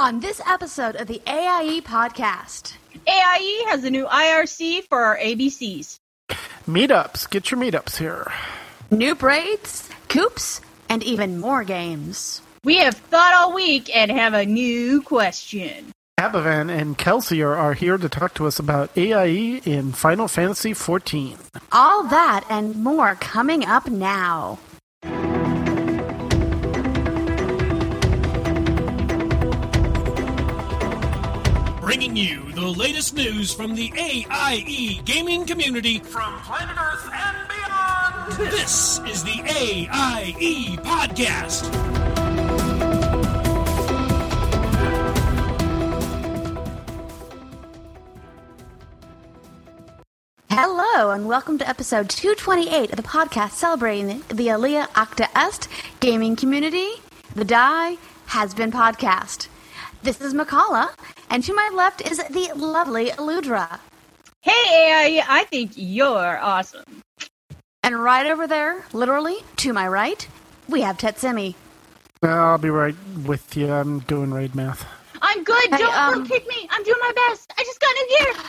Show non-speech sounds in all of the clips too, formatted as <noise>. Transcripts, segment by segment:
on this episode of the AIE podcast. AIE has a new IRC for our ABCs. Meetups. Get your meetups here. Noob Raids, coops, and even more games. We have thought all week and have a new question. Abovan and Kelsey are, are here to talk to us about AIE in Final Fantasy XIV. All that and more coming up now. Bringing you the latest news from the AIE gaming community from planet Earth and beyond. This is the AIE Podcast. Hello, and welcome to episode 228 of the podcast celebrating the Alea Iacta Est gaming community. The Die has been podcast. This is Mkallah, and to my left is the lovely Alludra. Hey AIE, I think you're awesome. And right over there, literally to my right, we have Tetsemi. I'll be right with you. I'm doing raid math. I'm good. Hey, Don't um, kick me. I'm doing my best. I just got new gear.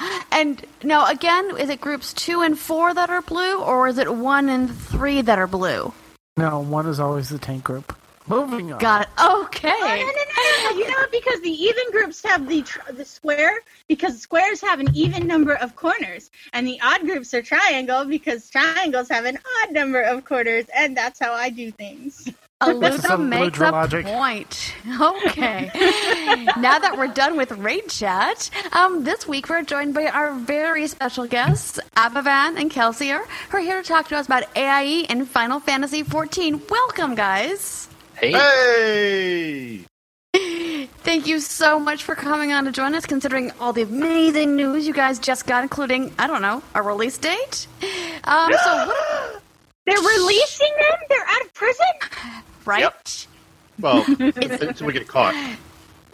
<gasps> And now, again, is it groups two and four that are blue, or is it one and three that are blue? No, one is always the tank group. Moving on. Got it. Okay. Oh, no, no, no, no. You know, because the even groups have the tr- the square, because squares have an even number of corners, and the odd groups are triangle because triangles have an odd number of corners, and that's how I do things. This is Alludra some makes a logic. point. Okay. <laughs> now that we're done with raid chat, um, this week we're joined by our very special guests, Abovan and Kelsey, are- who are here to talk to us about AIE and Final Fantasy XIV. Welcome, guys. Hey! Thank you so much for coming on to join us, considering all the amazing news you guys just got, including, I don't know, a release date. Um, so, <gasps> what, They're releasing them. They're out of prison. right? Yep. Well, <laughs> until we get caught.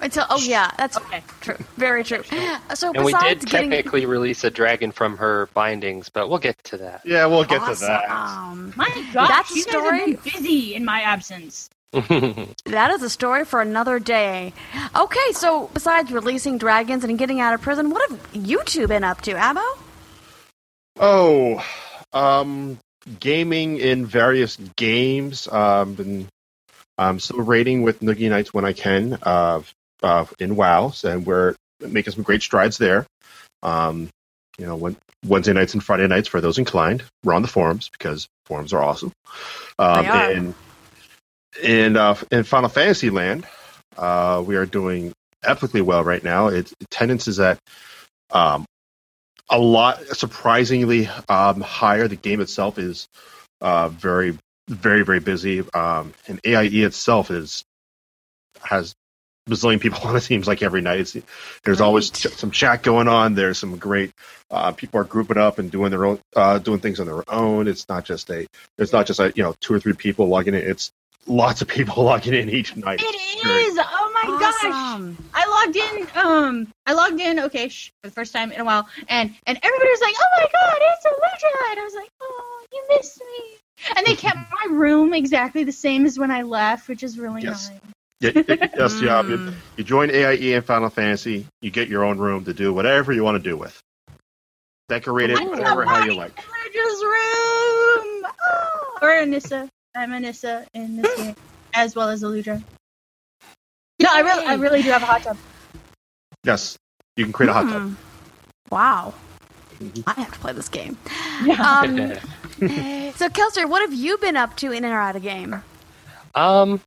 Until, oh, yeah, that's Okay. true. Very true. So, And we did getting. technically release a dragon from her bindings, but we'll get to that. Yeah, we'll get to that. Awesome. My gosh, That's you guys story- have been busy in my absence. <laughs> That is a story for another day. Okay, so besides releasing dragons and getting out of prison, what have you two been up to, Abo? Oh, um, gaming in various games. Um, been um, still raiding with Noogie Nights when I can. Uh, uh, in WoW, and we're making some great strides there. Um, you know, when, Wednesday nights and Friday nights for those inclined. We're on the forums because forums are awesome. Um, They are. And in uh, in Final Fantasy Land, uh, we are doing epically well right now. It attendance is at um, a lot surprisingly um, higher. The game itself is uh, very, very, very busy, um, and AIE itself is has bazillion people <laughs> on the teams like every night. It's, there's always ch- some chat going on. There's some great uh, people are grouping up and doing their own, uh, doing things on their own. It's not just a, it's not just a, you know, two or three people logging in. It's lots of people <laughs> logging in each night. It is. Very- Oh my gosh. I logged in. Um, I logged in. Okay, sh- for the first time in a while, and and everybody was like, "Oh my god, it's Elijah!" And I was like, "Oh, you missed me." And they kept <laughs> my room exactly the same as when I left, which is really Yes. nice. Yeah, y- y- <laughs> yes, yeah. Mm. You, you join AIE and Final Fantasy, you get your own room to do whatever you want to do with. Decorate it, I whatever how you like. Elijah's room. Oh. Or Anissa. I'm Anissa in this game, as well as Alludra. No, I really, I really do have a hot tub. Yes, you can create a hot tub. Hmm. Wow. Mhm. I have to play this game. Yeah. Um, <laughs> so, Kelseer, what have you been up to in and out of game? um,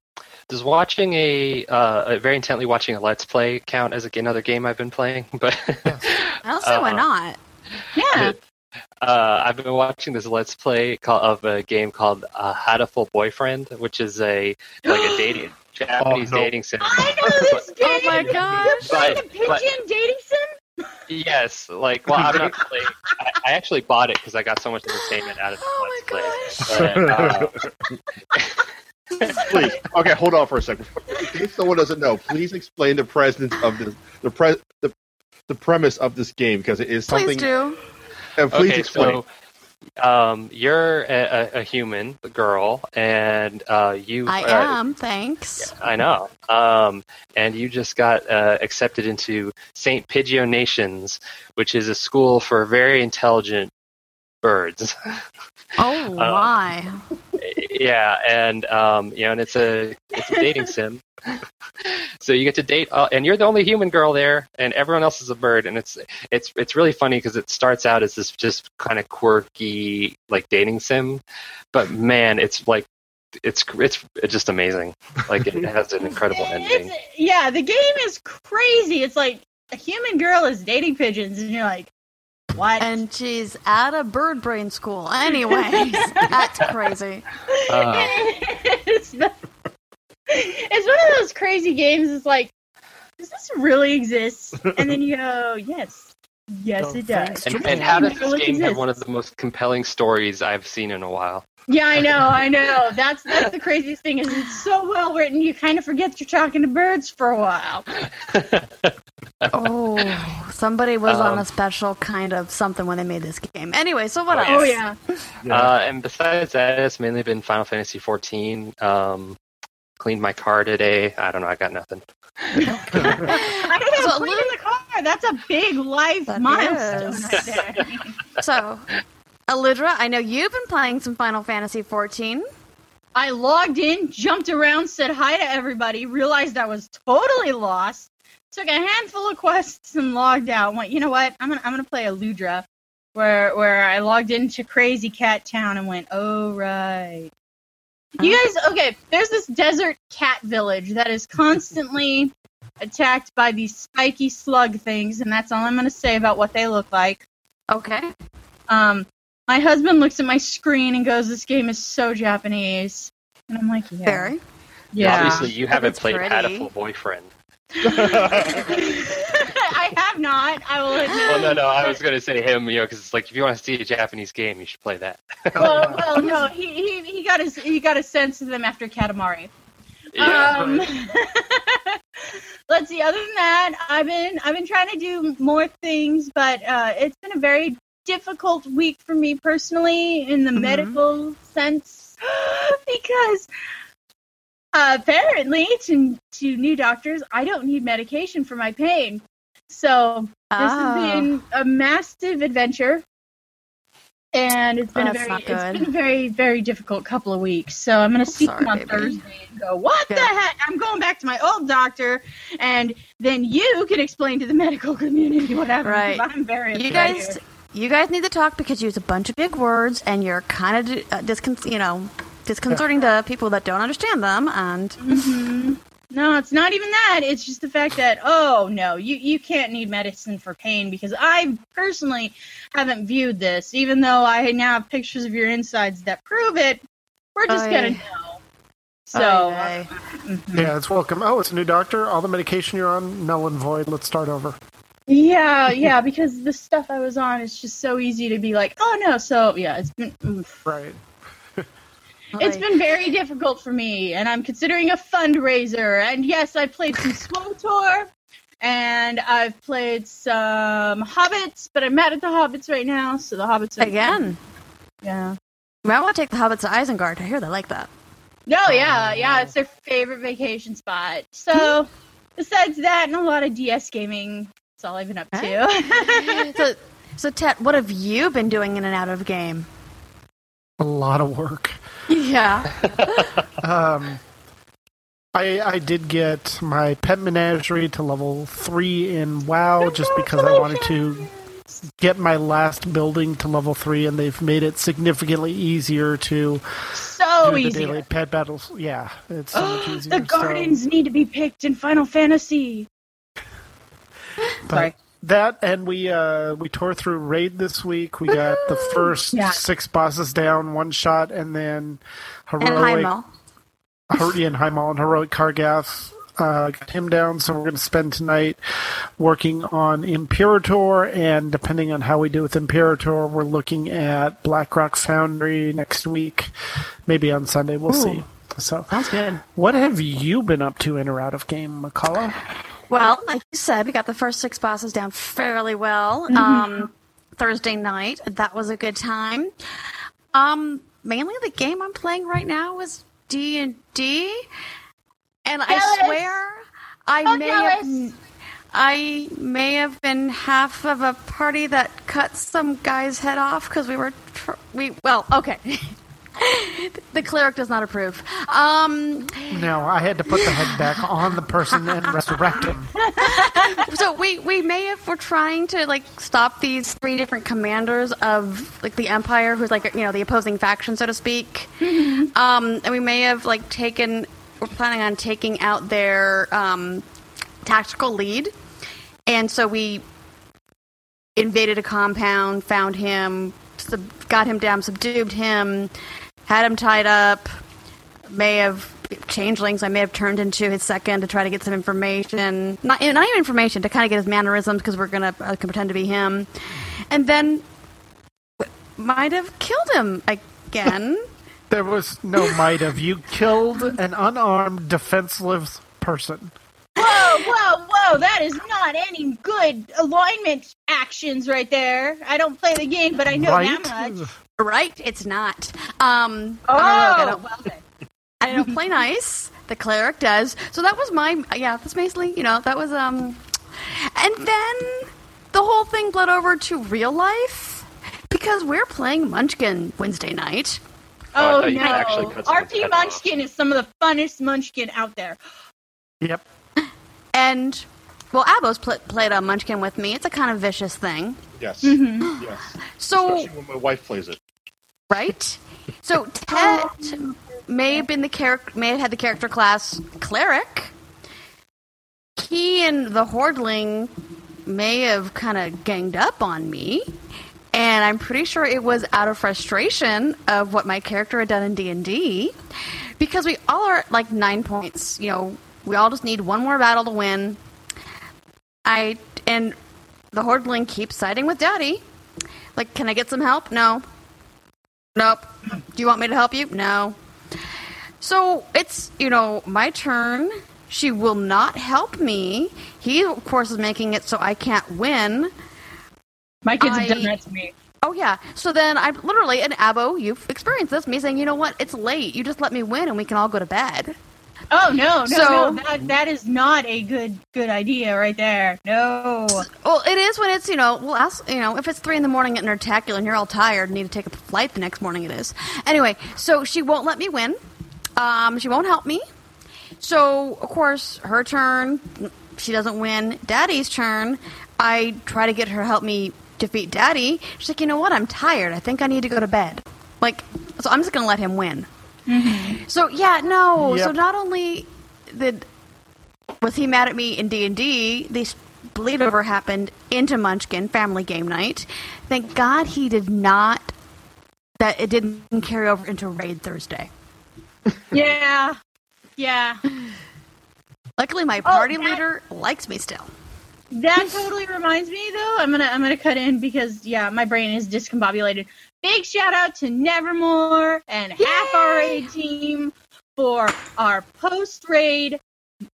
does watching a, uh, very intently watching a Let's Play count as another game I've been playing? <laughs> But I'll say <laughs> why Uh, not. yeah. Uh, I've been watching this Let's Play call, of a game called uh, Hatoful Boyfriend, which is a like a <gasps> dating Japanese no. dating sim. I know this <laughs> game. Oh my gosh. You're playing a pigeon but- dating sim. Yes, like well, I'm not playing. I, I actually bought it because I got so much entertainment out of the Oh Let's my Play. gosh. But, uh, <laughs> <laughs> please, okay, hold on for a second. In case someone doesn't know, please explain the presence of this, the pre, the, the premise of this game because it is something. Please something. do. And please okay, explain. so um, you're a, a, a human girl, and uh, you. I uh, am, thanks. I know. Um, and you just got uh, accepted into St. PigeoNations, which is a school for very intelligent birds. <laughs> Oh my. Yeah, and um, you know, and it's a it's a dating <laughs> sim. so you get to date, uh, and you're the only human girl there, and everyone else is a bird, and it's it's it's really funny because it starts out as this just kind of quirky like dating sim, but man, it's like it's it's it's just amazing. Like it has an incredible <laughs> ending. It's, yeah, the game is crazy. It's like a human girl is dating pigeons, and you're like, what? And she's at a bird brain school. Anyways, <laughs> that's crazy. Uh, <laughs> it's, the- it's one of those crazy games. It's like, does this really exist? And then you go, yes, yes, it does. and, and how does this game have one of the most compelling stories I've seen in a while? Yeah, I know, I know. <laughs> That's that's the craziest thing is it's so well written. You kind of forget you're talking to birds for a while. <laughs> Oh, somebody was on Um, a special kind of something when they made this game. Anyway, so what Oh, else? Oh yeah. Uh, and besides that, it's mainly been Final Fantasy 14. Um, cleaned my car today. I don't know. I got nothing. I don't know. So, cleaning the car. That's a big life That milestone is. right there. <laughs> So, Alludra, I know you've been playing some Final Fantasy 14. I logged in, jumped around, said hi to everybody, realized I was totally lost, took a handful of quests and logged out. Went, you know what? I'm gonna I'm gonna play a Ludra, where where I logged into Crazy Cat Town and went, oh right. You guys, okay? There's this desert cat village that is constantly attacked by these spiky slug things, and that's all I'm gonna say about what they look like. Okay. Um, my husband looks at my screen and goes, "This game is so Japanese," and I'm like, "Yeah, Very. yeah." Obviously, you haven't played pretty. Hatoful Boyfriend. <laughs> I have not. I will admit. Well, no, no. I was going to say him, you know, because it's like if you want to see a Japanese game, you should play that. <laughs> Well, well, no, he, he he got his he got a sense of them after Katamari. yeah. Um, <laughs> let's see. Other than that, I've been I've been trying to do more things, but uh, it's been a very difficult week for me personally in the Mhm. medical sense <gasps> because uh, apparently to to new doctors, I don't need medication for my pain. So this Ah. has been a massive adventure. And it's been a very not it's good. been a very, very difficult couple of weeks. So I'm gonna see sorry, them on baby. Thursday and go, What Good. the heck? I'm going back to my old doctor and then you can explain to the medical community whatever. Right. I'm very You guys, here. you guys need to talk because you use a bunch of big words and you're kind of uh, discon- you know, disconcerting to people that don't understand them. And No, it's not even that. It's just the fact that oh no, you you can't need medicine for pain because I personally haven't viewed this, even though I now have pictures of your insides that prove it. We're just Oy. gonna know. So Oy uh, mm-hmm. Yeah, it's welcome. Oh, it's a new doctor. All the medication you're on, null and void. Let's start over. yeah, yeah, because the stuff I was on is just so easy to be like, oh no. So yeah, it's been oof. Right. It's been very difficult for me, and I'm considering a fundraiser. And yes, I played some SWTOR, and I've played some Hobbits, but I'm mad at the Hobbits right now, so the Hobbits are again. Yeah. You might want to take the hobbits to Isengard. I hear they like that. No, yeah, yeah, it's their favorite vacation spot. So, besides that, and a lot of DS gaming, that's all I've been up to. <laughs> so, so Ted, what have you been doing in and out of game? A lot of work. Yeah. <laughs> Um, I I did get my pet menagerie to level three in WoW just because I wanted to get my last building to level three, and they've made it significantly easier to so do the easy. daily pet battles. Yeah, it's so much <gasps> easier. the so- gardens need to be picked in Final Fantasy. But Sorry. That and we uh we tore through raid this week. We got the first Yeah. six bosses down, one shot, and then and heroic and Highmaul and heroic Kargath uh, got him down. So we're going to spend tonight working on Imperator, and depending on how we do with Imperator, we're looking at Blackrock Foundry next week, maybe on Sunday. We'll Ooh. see. So, Sounds good. what have you been up to in or out of game, Mkallah? Well, like you said, we got the first six bosses down fairly well. Um, Thursday night. That was a good time. Um, mainly the game I'm playing right now is D and D, and I swear I Oh, may jealous. have I may have been half of a party that cut some guy's head off because we were tr- we well okay. <laughs> <laughs> the cleric does not approve. Um, No, I had to put the head back on the person and resurrect him. <laughs> so we we may have we're trying to like stop these three different commanders of like the empire who's like you know the opposing faction so to speak <laughs> um and we may have like taken we're planning on taking out their um tactical lead and so we invaded a compound found him sub- got him down subdued him had him tied up may have changelings I may have turned into his second to try to get some information. Not, not even information, to kind of get his mannerisms because we're going to uh, pretend to be him. And then might have killed him again. <laughs> There was no might have. You killed an unarmed, defenseless person. Whoa, whoa, whoa! That is not any good alignment actions right there. I don't play the game, but I know right? that much. right? It's not. Um, Oh, I'm a rogue. I don't, well then. I don't play nice. The cleric does. So that was my yeah. That's basically you know that was um, and then the whole thing bled over to real life because we're playing Munchkin Wednesday night. Oh, Oh no! actually cut someone's RP head off. Munchkin is some of the funnest Munchkin out there. Yep. And well, Abos pl- played a Munchkin with me. It's a kind of vicious thing. Yes. Mm-hmm. Yes. So Especially when my wife plays it. right. So Ted may have been the character, may have had the character class cleric. He and the Hordling may have kind of ganged up on me, and I'm pretty sure it was out of frustration of what my character had done in D and D, because we all are like nine points. You know, we all just need one more battle to win. I and the Hordling keeps siding with Daddy. Like, can I get some help? No. Nope. Do you want me to help you? No. So it's, you know, my turn. She will not help me. He, of course, is making it so I can't win. My kids I- have done that to me. Oh, yeah. So then I'm literally, and Abo, you've experienced this, me saying, you know what? It's late. You just let me win and we can all go to bed. Oh no, no, So- no! That that is not a good good idea right there. No. Well, it is when it's, you know, well, ask, you know, if it's three in the morning at Nerdtacular and you're all tired and need to take a flight the next morning, it is. Anyway, so she won't let me win. Um, she won't help me. So, of course, her turn, she doesn't win. Daddy's turn, I try to get her to help me defeat Daddy. She's like, you know what? I'm tired. I think I need to go to bed. Like, so I'm just going to let him win. Mm-hmm. So, yeah, no. So not only did was he mad at me in D and D? This bleed over happened into Munchkin Family Game Night. Thank God he did not. That it didn't carry over into Raid Thursday. <laughs> Yeah. Yeah. Luckily, my oh, party that- leader likes me still. That totally reminds me though. I'm gonna I'm gonna cut in because yeah, my brain is discombobulated. Big shout out to Nevermore and half our raid team for our post raid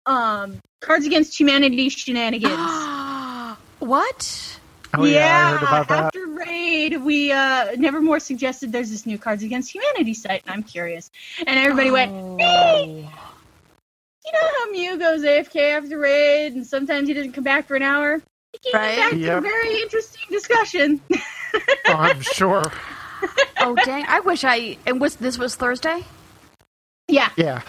um Cards Against Humanity shenanigans. <gasps> what? Oh yeah, I heard about that. after raid, we uh Nevermore suggested there's this new Cards Against Humanity site, and I'm curious. And everybody went, "Hey, you know how Mew goes AFK after raid, and sometimes he doesn't come back for an hour. He came Right. back to a very interesting discussion. <laughs> Oh, I'm sure. <laughs> Oh dang! I wish I. And was this was Thursday? yeah, Yeah.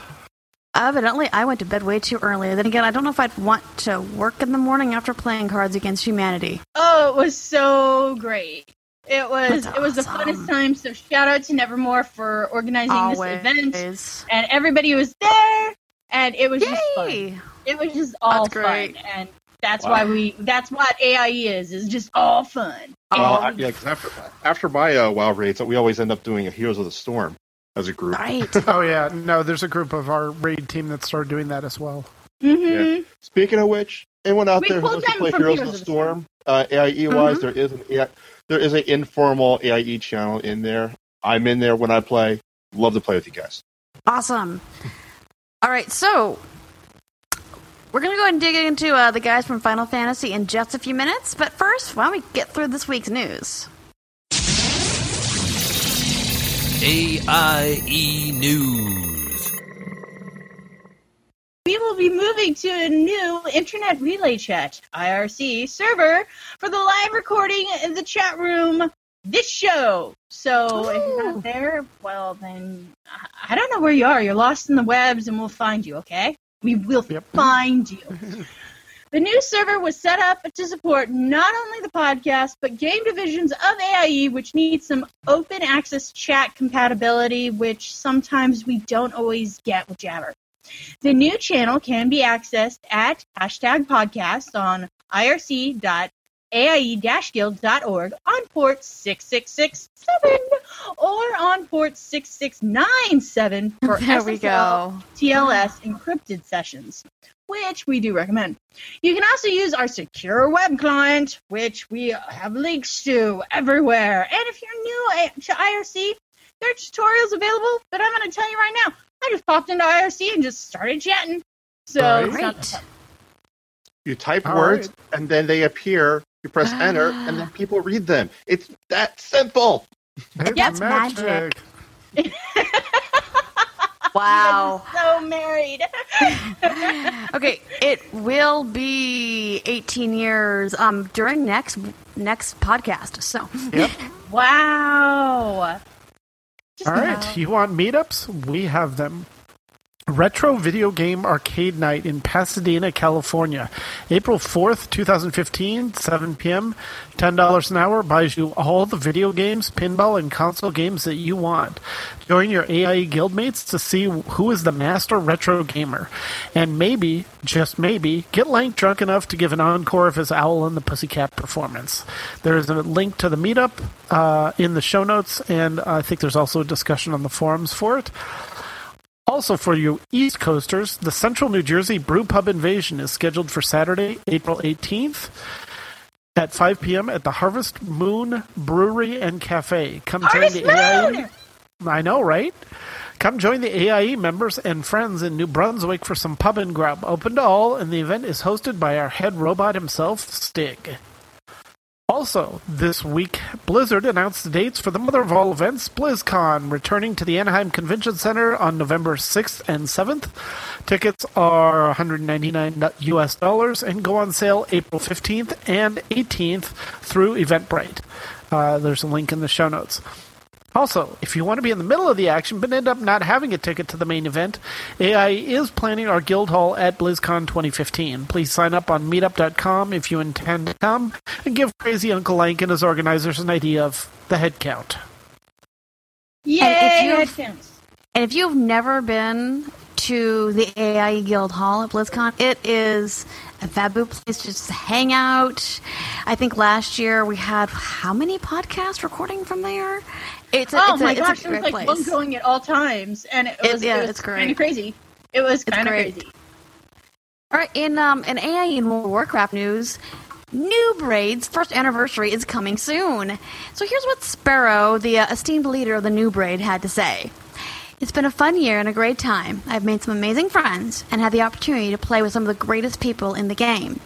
Evidently, I went to bed way too early. Then again, I don't know if I'd want to work in the morning after playing Cards Against Humanity. oh, it was so great. It was That's it was the funnest time. So shout out to Nevermore for organizing this event, and everybody was there, and it was just fun. Yay! It was just all That's great. fun, and that's Wow. why we. That's what AIE is. Is just all fun. Well. I, yeah, 'cause after after my uh, WoW raids, we always end up doing a Heroes of the Storm as a group. Right. <laughs> Oh yeah. No, there's a group of our raid team that started doing that as well. Mm-hmm. Speaking of which, anyone out We there who wants to play Heroes Heroes of the Storm. Storm, uh, AIE wise, Mhm. there is an AI, there is an informal AIE channel in there. I'm in there when I play. Love to play with you guys. Awesome. All right, so We're going to go ahead and dig into uh, the guys from Final Fantasy in just a few minutes, but first, why don't we get through this week's news? AIE News. We will be moving to a new Internet Relay Chat IRC server for the live recording in the chat room this show. So if you're not there, well then I- I don't know where you are. You're lost in the webs, and we'll find you. Okay, we will Yep. find you. <laughs> The new server was set up to support not only the podcast, but game divisions of AIE, which need some open access chat compatibility, which sometimes we don't always get with Jabber. The new channel can be accessed at hashtag podcast on irc.aie-guild.org on port 6667 or on port 6697 for <laughs> There we SSL go. TLS encrypted sessions, which we do recommend. You can also use our secure web client, which we have links to everywhere. And if you're new to IRC, there are tutorials available but I'm going to tell you right now. I just popped into IRC and just started chatting. So Right. it's not Great. that You type All words right. and then they appear. You press enter and then <gasps> people read them. It's that simple. It's That's magic. tough. <laughs> <laughs> Wow. so married. <laughs> Okay, it will be 18 years um during next next podcast. So, Yep. wow. Just All right. You want meetups? We have them. Retro Video Game Arcade Night in Pasadena, California. April 4th, 2015, 7 p.m. $10 an hour buys you all the video games, pinball, and console games that you want. Join your AIE guildmates to see who is the master retro gamer. And maybe, just maybe, get Lanc drunk enough to give an encore of his Owl and the Pussycat performance. There's a link to the meetup uh, in the show notes, and I think there's also a discussion on the forums for it. Also, for you East Coasters, the Central New Jersey Brew Pub Invasion is scheduled for Saturday, April 18th at 5 p.m. at the Harvest Moon Brewery and Cafe. Come Harvest join the AIE. I know, right? Come join the AIE members and friends in New Brunswick for some pub and grub. Open to all, and the event is hosted by our head robot himself, Stig. Also, this week, Blizzard announced the dates for the mother of all events, BlizzCon, returning to the Anaheim Convention Center on November 6th and 7th. Tickets are 199 US dollars and go on sale April 15th and 18th through Eventbrite. Uh, there's a link in the show notes. Also, if you want to be in the middle of the action but end up not having a ticket to the main event, AI is planning our guild hall at BlizzCon 2015. Please sign up on meetup.com if you intend to come and give Crazy Uncle Lanc and his organizers an idea of the head count. Yay! if you- headphones. and if you've never been to the AIE Guild Hall at BlizzCon, it is a fabulous place to just hang out. I think last year we had how many podcasts recording from there? It's a, oh it's a, my it's gosh, a there was like place. one going at all times, and it It- was, yeah, it was kind of crazy. It was kind of crazy. All right, in um in AI and World of Warcraft news, Noob Raid's first anniversary is coming soon. So here's what Sparrow, the uh, esteemed leader of the New Braid, had to say. It's been a fun year and a great time. I've made some amazing friends and had the opportunity to play with some of the greatest people in the game.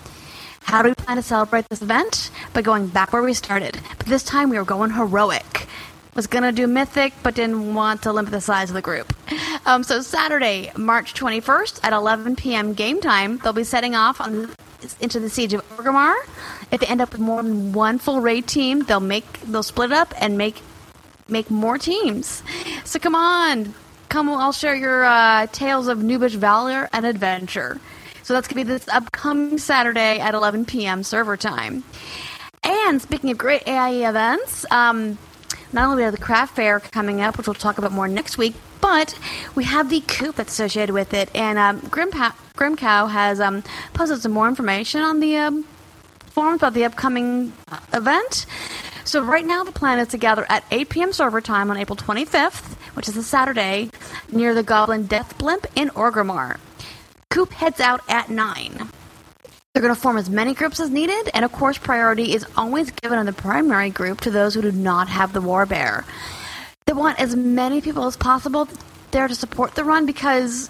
How do we plan to celebrate this event? By going back where we started, but this time we are going heroic. Was gonna do mythic, but didn't want to limit the size of the group. Um, so Saturday, March 21st at 11 p.m. game time, they'll be setting off on into the siege of Orgrimmar. If they end up with more than one full raid team, they'll make they'll split up and make make more teams. So come on, come! I'll share your uh, tales of noobish valor and adventure. So that's gonna be this upcoming Saturday at 11 p.m. server time. And speaking of great AIE events, um, not only we have the craft fair coming up, which we'll talk about more next week, but we have the coop that's associated with it. And um, Grim, pa- Grim Cow has um, posted some more information on the um, forums about the upcoming uh, event. So right now the plan is to gather at 8 p.m. server time on April 25th, which is a Saturday, near the Goblin Death Blimp in Orgrimmar. Coop heads out at 9. They're going to form as many groups as needed, and of course, priority is always given in the primary group to those who do not have the War Bear. They want as many people as possible there to support the run because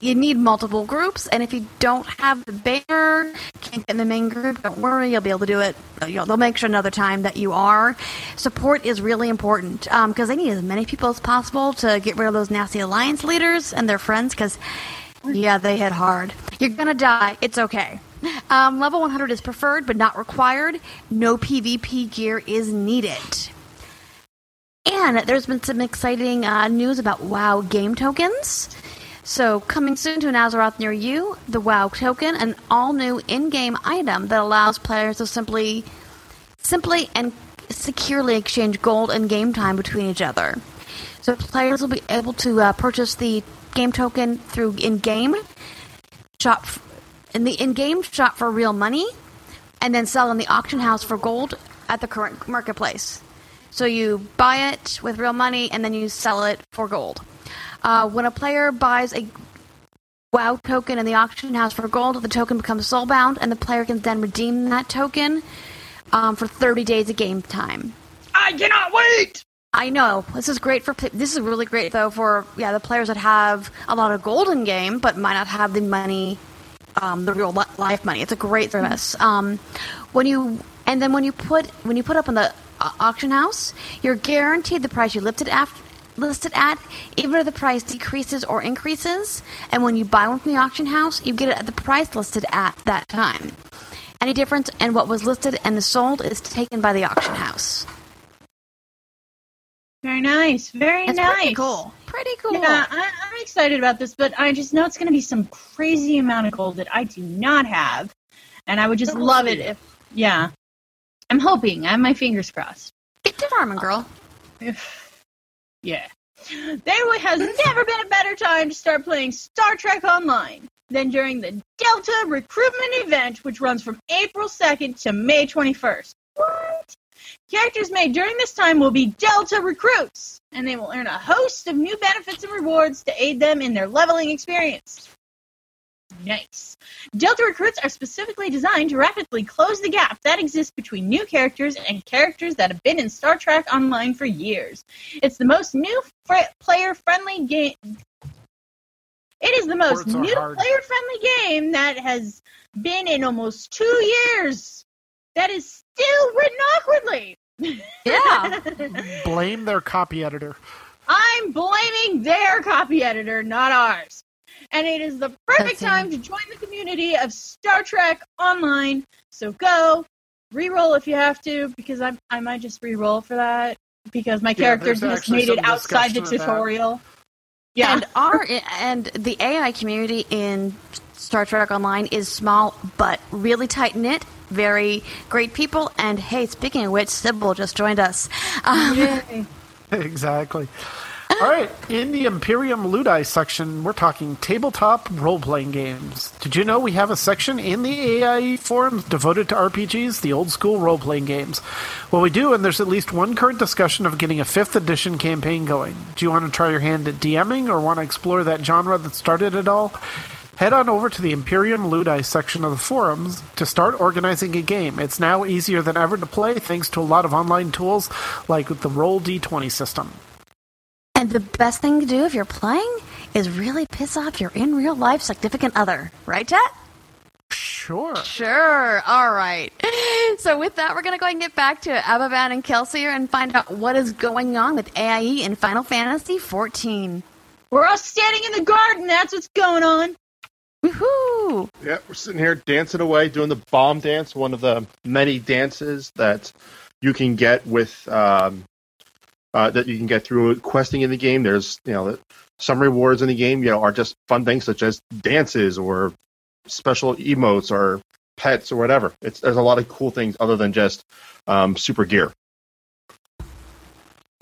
you need multiple groups, and if you don't have the bear, can't get in the main group, don't worry, you'll be able to do it. They'll make sure another time that you are. Support is really important um, because they need as many people as possible to get rid of those nasty alliance leaders and their friends. Because yeah, they hit hard. You're gonna die. It's okay. Um, level 100 is preferred but not required. No PvP gear is needed. And there's been some exciting uh, news about WoW game tokens. So, coming soon to an Azeroth near you, the WoW token, an all-new in-game item that allows players to simply, simply and securely exchange gold and game time between each other. So, players will be able to uh, purchase the game token through in-game shop, in the in-game shop for real money, and then sell in the auction house for gold at the current marketplace. So you buy it with real money, and then you sell it for gold. Uh, when a player buys a WoW token in the auction house for gold, the token becomes soulbound, and the player can then redeem that token um, for 30 days of game time. I cannot wait. I know this is great for this is really great though for yeah the players that have a lot of gold in game but might not have the money, um, the real life money. It's a great service. Um, when you and then when you put when you put up in the uh, auction house, you're guaranteed the price you listed after listed at, even if the price decreases or increases. And when you buy one from the auction house, you get it at the price listed at that time. Any difference in what was listed and the sold is taken by the auction house. Very nice. Very It's nice. cool. Pretty cool. Yeah, I, I'm excited about this, but I just know it's going to be some crazy amount of gold that I do not have, and I would just We'll love it if, yeah. I'm hoping. I have my fingers crossed. Get to farming, girl. yeah. There has never been a better time to start playing Star Trek Online than during the Delta recruitment event, which runs from April 2nd to May 21st. What? Characters made during this time will be Delta recruits, and they will earn a host of new benefits and rewards to aid them in their leveling experience. Nice. Delta recruits are specifically designed to rapidly close the gap that exists between new characters and characters that have been in Star Trek Online for years. It's the most new fr- player-friendly game. It is the most new player-friendly game that has been in almost two years. That is still written awkwardly. Yeah. <laughs> Blame their copy editor. I'm blaming their copy editor, not ours. And it is the perfect That's time to join the community of Star Trek Online. So go, re-roll if you have to, because I I might just re-roll for that because my Yeah, character there's just made it outside the discussion of tutorial. Yeah, And our and the AI community in Star Trek Online is small but really tight knit. Very great people. And hey, speaking of which, Sybil just joined us. Um, <laughs> exactly. All right, in the Imperium Ludi section, we're talking tabletop role playing games. Did you know we have a section in the AIE forums devoted to RPGs, the old school role playing games? Well, we do, and there's at least one current discussion of getting a 5th edition campaign going. Do you want to try your hand at DMing or want to explore that genre that started it all? Head on over to the Imperium Ludi section of the forums to start organizing a game. It's now easier than ever to play thanks to a lot of online tools like the Roll D20 system. and the best thing to do if you're playing is really piss off your in real life significant other. Right, Jet? Sure. Sure. All right. <laughs> So with that, we're going to go ahead and get back to Abovan and Kelseer and find out what is going on with AIE in Final Fantasy 14. we're all standing in the garden. That's what's going on. Woohoo! Yeah, we're sitting here dancing away, doing the bomb dance, one of the many dances that you can get with um, uh, that you can get through questing in the game. There's you know some rewards in the game, you know, are just fun things such as dances or special emotes or pets or whatever. It's there's a lot of cool things other than just um, super gear.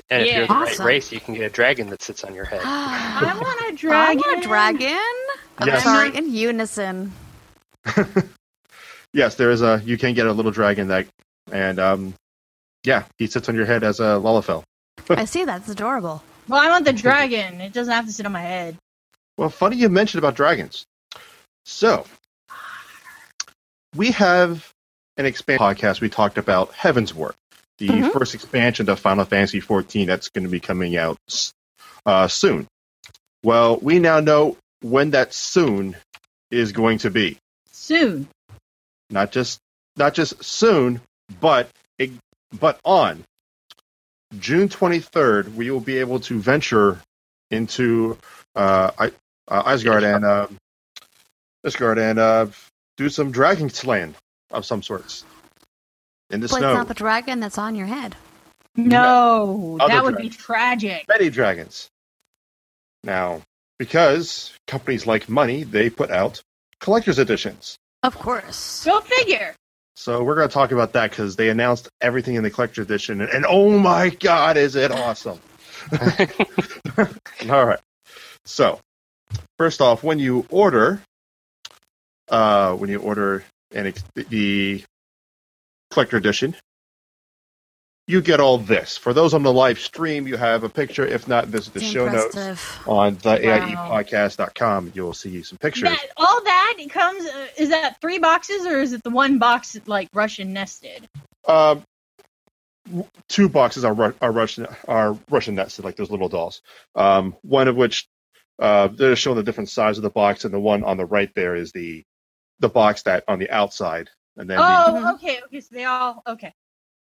And if Yeah. you're in the right race, you can get a dragon that sits on your head. <gasps> <laughs> I want a dragon. want a dragon. I'm Yes. sorry, in unison. <laughs> Yes, there is a you can get a little dragon that, and um, yeah, he sits on your head as a Lalafell. I see that. It's adorable. <laughs> Well, I want the dragon. It doesn't have to sit on my head. Well, funny you mentioned about dragons. So, we have an expand podcast. We talked about Heavensward, the Mhm. first expansion to Final Fantasy XIV that's going to be coming out uh, soon. Well, we now know when that soon is going to be. Soon. Not just not just soon, but it, but on June 23rd, we will be able to venture into uh, I- uh, Ishgard and uh, Ishgard and uh, do some dragon slaying of some sorts in the But it's snow. not the dragon that's on your head. No, Other that would be dragon. tragic. many dragons. Now, because companies like money, they put out collector's editions. Of course. Go figure. So we're going to talk about that because they announced everything in the collector's edition, and, and oh my god, is it awesome! <laughs> All right. So, first off, when you order, uh, when you order an ex- the collector edition, you get all this. For those on the live stream, you have a picture. If not, visit the It's show notes on the Wow. AIEpodcast.com. You'll see some pictures. That, all that comes. Uh, is that three boxes or is it the one box like Russian nested? Um, two boxes are are Russian are Russian nested, like those little dolls. Um, one of which uh, they're showing the different size of the box, and the one on the right there is the the box that on the outside, and then Oh, Mhm. okay, okay. So they all okay.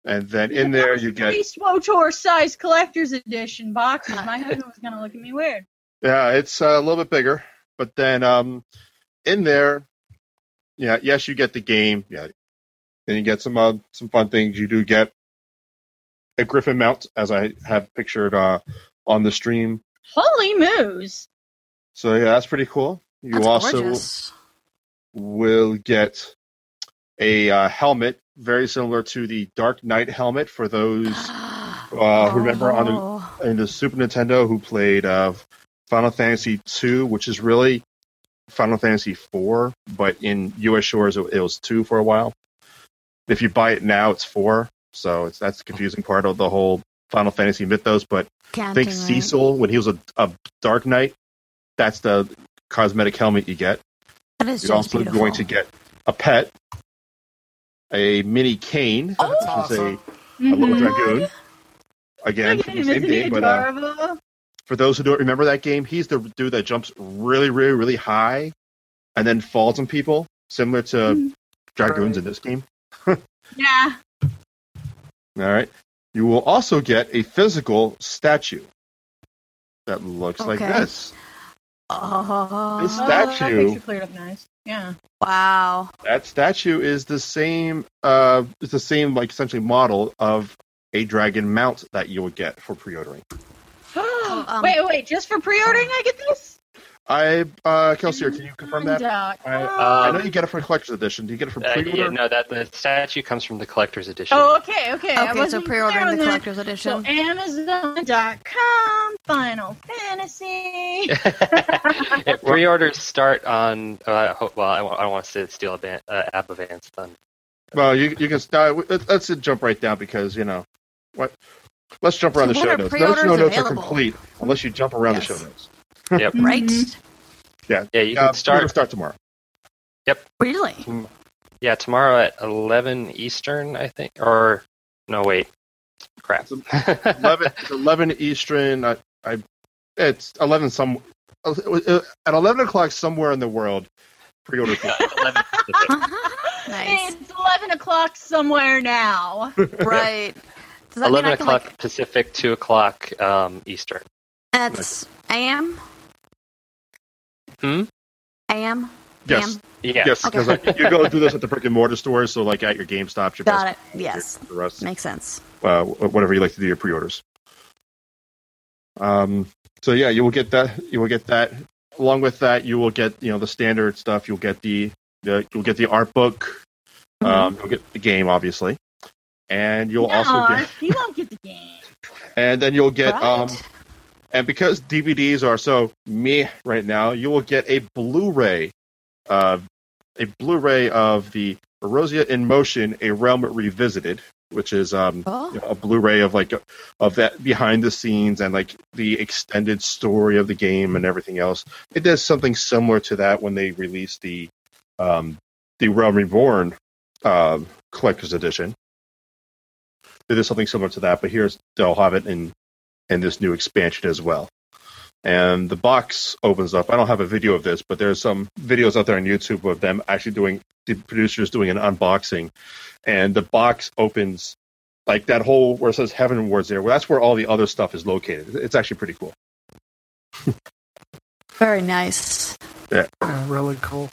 And then in there you get three SWTOR size collector's edition boxes. My husband was gonna look at me weird. yeah, it's uh, a little bit bigger, but then um, in there, yeah, yes, you get the game, yeah, then you get some uh, some fun things. You do get a Griffin mount, as I have pictured uh, on the stream. Holy moose! So yeah, that's pretty cool. You That's also gorgeous. will get a uh, helmet very similar to the Dark Knight helmet for those <gasps> uh, who remember on the, Oh. in the Super Nintendo who played uh, Final Fantasy II, which is really Final Fantasy IV, but in U.S. shores it, it was two for a while. If you buy it now, it's four, so it's that's the confusing part of the whole Final Fantasy mythos. But Counting, think right? Cecil when he was a, a Dark Knight. That's the cosmetic helmet you get. You're also beautiful. going to get a pet, a mini Kain, That's which is awesome. a, a little Mhm. dragoon. Again, from the same game, but uh, for those who don't remember that game, he's the dude that jumps really, really, really high and then falls on people, similar to Mhm. dragoons in this game. <laughs> yeah. All right. You will also get a physical statue that looks like this. Oh, This Oh, that statue- picture cleared up nice. Yeah. Wow. That statue is the same. Uh, it's the same, like essentially model of a dragon mount that you would get for pre-ordering. <gasps> um, wait, wait, just for pre-ordering, I get this. I, uh, Kelseer, can you confirm that? Dot I, com. I know you get it for collector's edition. Do you get it from Uh, pre-order? yeah, no, that the statue comes from the collector's edition. Oh, okay, okay. I Okay, so wasn't pre-ordering on the that. collector's So edition. Amazon.com, Final Fantasy. <laughs> Yeah, Pre-orders start on. Uh, well, I, don't- I don't want to steal a ban- uh, app of Advanced Thunder. Well, you you can start. let's, let's jump right down because you know what. Let's jump around So the show notes. pre-orders Those show notes are complete unless you jump around Yes. the show notes. Yep. <laughs> right? Mhm. Yeah, Yeah, you uh, can start. We're gonna start tomorrow. Yep. Really? Yeah, tomorrow at 11 Eastern, I think. Or no, wait, crap. Eleven, it's eleven Eastern. I, I, it's eleven some. uh, At eleven o'clock somewhere in the world, pre-order. people. <laughs> 11 Pacific. <laughs> nice. It's 11 o'clock somewhere now. right. Does that mean 11 I can, o'clock like, Pacific, 2 o'clock um, Eastern. that's AM? Hmm? AM? yes, AM? Yeah. yes. Okay. Because like, you go do this at the brick and mortar stores, so like at your GameStop, your Got Best it. Yes. the rest, Makes sense. uh, whatever you like to do your pre-orders. Um. So yeah, you will get that. You will get that. Along with that, you will get you know the standard stuff. You'll get the, the you'll get the art book. Um, you'll get the game, obviously, and you'll no, also get you won't get the game. <laughs> and then you'll get right. um and because DVDs are so meh right now, you will get a Blu-ray, uh, a Blu-ray of the Eorzea in Motion: A Realm Revisited, which is um Oh. you know, a Blu-ray of like of that behind the scenes and like the extended story of the game and everything else. It does something similar to that when they released the um the Realm Reborn um collector's edition. It is something similar to that, but here's they'll have it in in this new expansion as well. and the box opens up. I don't have a video of this, but there's some videos out there on YouTube of them actually doing the producers doing an unboxing, and the box opens like that whole where it says heaven Heavensward there. Well, that's where all the other stuff is located. It's actually pretty cool. Very nice. Yeah, really cool.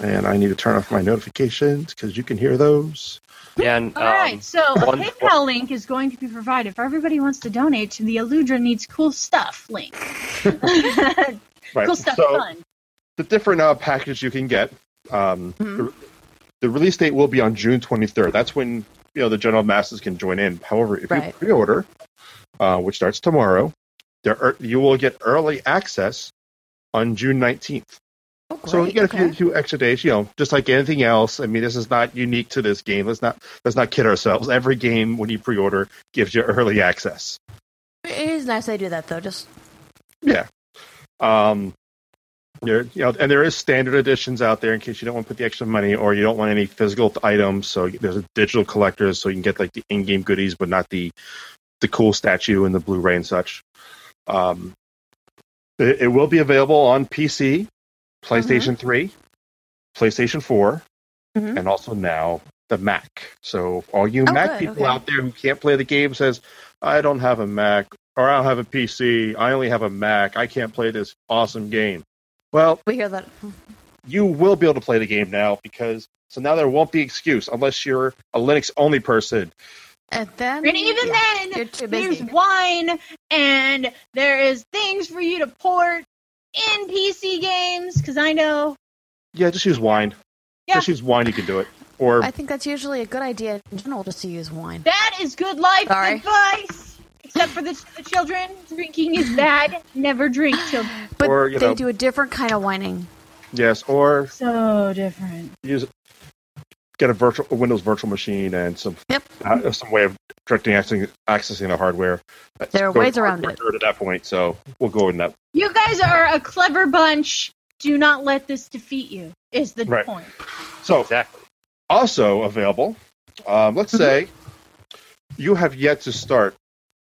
And I need to turn off my notifications because you can hear those. And All um, right, so a one- PayPal link is going to be provided for everybody who wants to donate to the Alludra Needs Cool Stuff link. <laughs> Right. cool stuff so fun. the different uh, packages you can get. Um, Mhm. the, the release date will be on June 23rd. That's when you know the general masses can join in. However, if you pre-order, uh, which starts tomorrow, there are, you will get early access on June 19th. Oh, So you get a few, few extra days, you know, just like anything else. I mean, this is not unique to this game. Let's not let's not kid ourselves. Every game when you pre-order gives you early access. It is nice they do that though. Just Yeah. Um, there, you know, and there is standard editions out there in case you don't want to put the extra money or you don't want any physical items. So there's a digital collectors, so you can get like the in-game goodies, but not the the cool statue and the Blu-ray and such. Um, it, it will be available on PC, PlayStation 3, PlayStation 4, Mhm. and also now the Mac. So all you Oh, Mac good, people okay. out there who can't play the game says, I don't have a Mac or I don't have a PC. I only have a Mac. I can't play this awesome game. Well, we hear that. you will be able to play the game now because so now there won't be excuse unless you're a Linux only person. And then And even yeah, then, there's wine and there is things for you to port in PC games because I know Yeah, just use wine. Yeah. Just use wine. You can do it. Or I think that's usually a good idea in general, just to use wine. that is good life Sorry. advice. Except for the, the children, drinking is bad. Never drink, children. But Or, you they know- do a different kind of whining. yes, or So different. use get a virtual a Windows virtual machine and some Yep. uh, some way of directing accessing, accessing the hardware. There are Go ways around hardware nerd At that point, so we'll go in that. You guys are a clever bunch. Do not let this defeat you. Is the Right. point? So exactly. also available. Um, let's say you have yet to start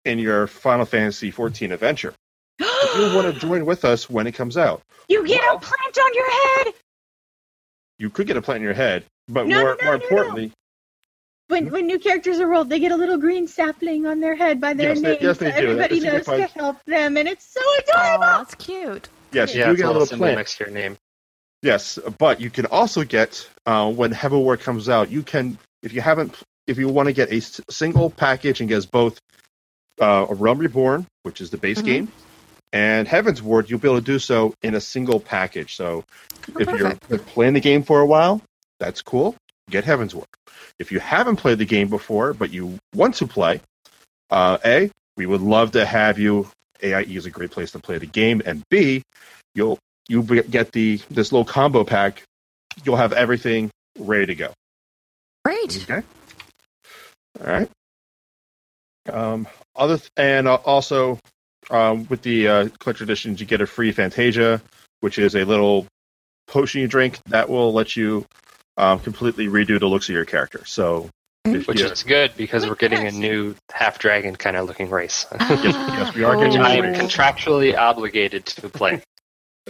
in your Final Fantasy XIV adventure. <gasps> If you want to join with us when it comes out, you get Well- a plant on your head you could get a plant in your head, but No, more no, more no, importantly, when when new characters are rolled. They get a little green sapling on their head by their Yes, they- name. yes, they so do. everybody That knows to signifies- help them, and it's so Oh, adorable. that's cute. yes, Yeah, you it's get a a little little plant. next to your name. Yes, but you can also get uh, when Heavensward comes out. You can, if you haven't, if you want to get a single package and gets both uh, a Realm Reborn, which is the base Mhm. game, and Heavensward, you'll be able to do so in a single package. So Oh, if you're playing the game for a while, that's cool. Get Heavensward. If you haven't played the game before but you want to play, uh, a we would love to have you. AIE is a great place to play the game, and B, you'll you get the this little combo pack. You'll have everything ready to go. Great. Okay. All right. Um, other th- and uh, also um, with the uh, collector editions, you get a free Fantasia, which is a little potion you drink that will let you um, completely redo the looks of your character. So, if Which you, is good because Wait, we're getting a new half dragon kind of looking race. <laughs> yes, yes, we are getting Oh. I am contractually obligated to play. <laughs>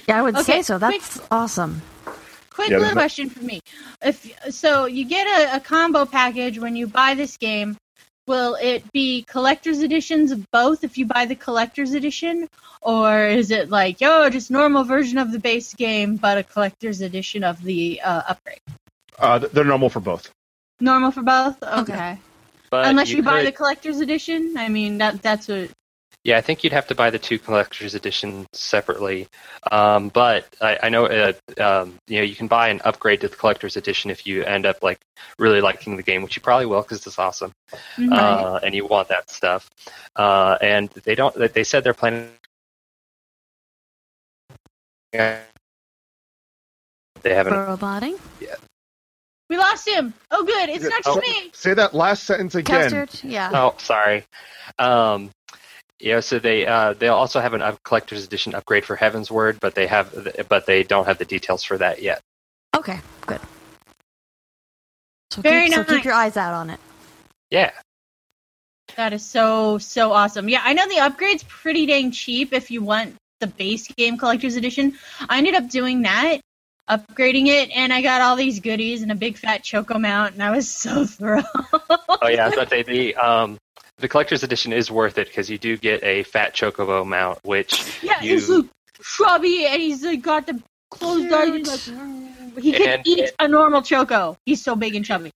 Yeah, I would Okay, say so. That's awesome. Quick Yeah, little there's question for me. If so, you get a, a combo package when you buy this game. Will it be collector's editions of both if you buy the collector's edition, or is it like yo, just normal version of the base game but a collector's edition of the uh, upgrade? uh, they're normal for both. Normal for both. Okay. But Unless you, buy could- the collector's edition, I mean that that's what. Yeah, I think you'd have to buy the two collector's edition separately. Um, but I, I know, uh, um, you know, you can buy an upgrade to the collector's edition if you end up like really liking the game, which you probably will because it's awesome, Mhm. uh, and you want that stuff. Uh, and they don't. they- They said they're planning. Yeah. <laughs> They haven't. Roboting. we lost him. Oh, good. It's not just Oh. me. Say that last sentence again. Custard. Yeah. Oh, sorry. Um, yeah, so they uh, they also have an up- collector's edition upgrade for Heavensward, but they have but they don't have the details for that yet. Okay. Good. So Very keep, so keep your eyes out on it. Yeah, That is so so awesome. Yeah, I know the upgrade's pretty dang cheap if you want the base game collector's edition. I ended up doing that, upgrading it, and I got all these goodies and a big fat choco mount, and I was so <laughs> thrilled. Oh yeah, I was about to say the um the collector's edition is worth it because you do get a fat chocobo mount, which yeah, you he's like shrubby, and he's like got the closed eyes. like, he can And- eat a normal choco. He's so big and chubby.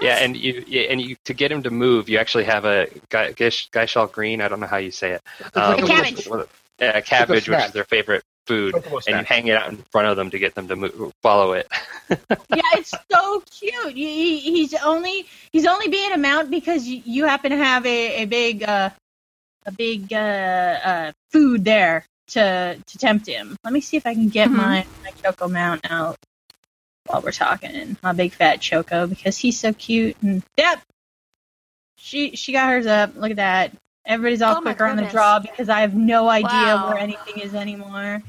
yeah, and you yeah, and you to get him to move, you actually have a guy Gysahl green. I don't know how you say it. Um, A cabbage. Yeah, cabbage, which is their favorite food, Chocobo and you hang it out in front of them to get them to move, follow it. <laughs> yeah, it's so cute. He, he- he's only he's only being a mount because you, you happen to have a, a big uh, a big uh, uh, food there to to tempt him. Let me see if I can get Mhm. my my choco mount out while we're talking. My big fat choco because he's so cute and yep. She she got hers up. Look at that. Everybody's all Oh quicker on the draw because I have no idea Wow. where anything is anymore.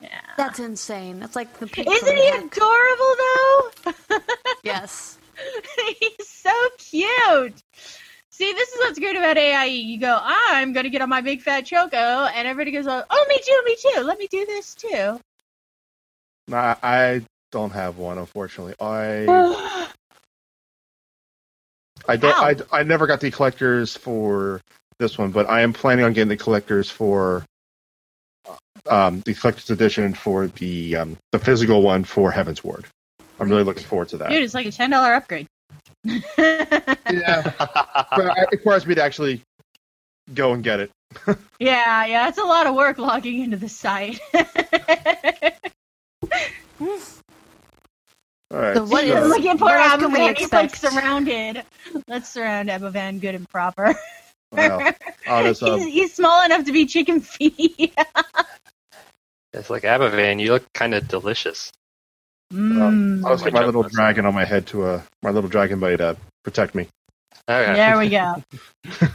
Yeah. That's insane. That's like the peak Isn't he the- adorable though? <laughs> Yes. He's so cute. See, this is what's great about AIE. You go, I'm going to get on my big fat choco, and everybody goes, oh, oh, me too, me too. Let me do this too. Nah, I don't have one, unfortunately. I oh, <sighs> I don't. Ow. I, I never got the collectors for this one, but I am planning on getting the collectors for um, the collector's edition for the um, the physical one for Heavensward. I'm really looking forward to that. Dude, it's like a $10 upgrade. <laughs> Yeah, but it requires me to actually go and get it. <laughs> yeah, yeah, it's a lot of work logging into the site. <laughs> All right. So what so- is- Looking for what else can we Abovan. He's like surrounded. Let's surround Abovan good and proper. Well, <laughs> I'll um, he's, he's small enough to be chicken feet. <laughs> it's like Abovan, you look kind of delicious. Mm. I'll just get my little of dragon on my head to uh, my little dragon buddy to protect me. Okay. There we go. <laughs>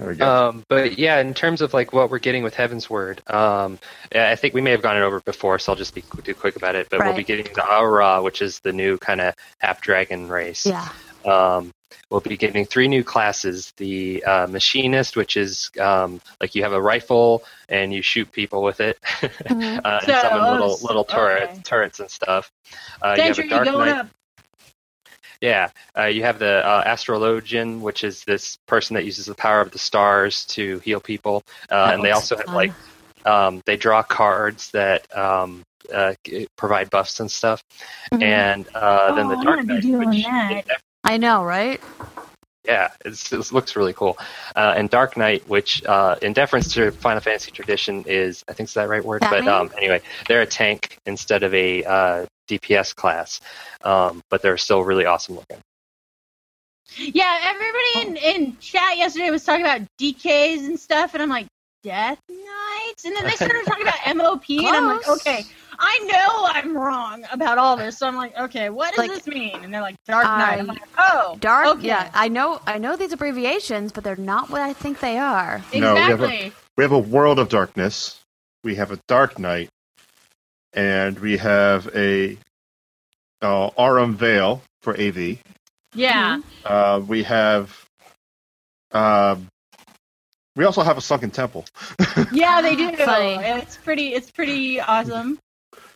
There we go. Um, but yeah, in terms of like what we're getting with Heavensward, um, I think we may have gone it over before, so I'll just be too quick about it. But we'll be getting the Au Ra, which is the new kind of half dragon race. Yeah. Um, we'll be getting three new classes: the uh, machinist, which is um, like you have a rifle and you shoot people with it, <laughs> Mhm. uh, So, and summon little okay. little turrets, turrets and stuff. Uh, you have a Century Dark going Knight. up. Yeah, uh, you have the uh, astrologian, which is this person that uses the power of the stars to heal people, uh, and they looks also have like um, they draw cards that um, uh, provide buffs and stuff. Mhm. And uh, then the Oh, Dark wanna Knight, which that. I know, right? yeah, it's, it looks really cool. Uh, and Dark Knight, which uh, in deference to Final Fantasy tradition is, I think is that right word? But um, anyway, they're a tank instead of a uh, DPS class, um, but they're still really awesome looking. Yeah, everybody in, in chat yesterday was talking about DKs and stuff, and I'm like, Death Knights? And then they started talking about MOP, and I'm like, okay, I know I'm wrong about all this, so I'm like, okay, what does Like, this mean? And they're like, Dark Knight. I'm like, oh, Dark. okay. Yeah, I know. I know these abbreviations, but they're not what I think they are. No, we have a- we have a world of darkness. We have a dark knight, and we have a uh, Aurum Vale for AV. yeah. Uh, we have. Um, we also have a sunken temple. <laughs> Yeah, they do. Funny. It's pretty. It's pretty awesome.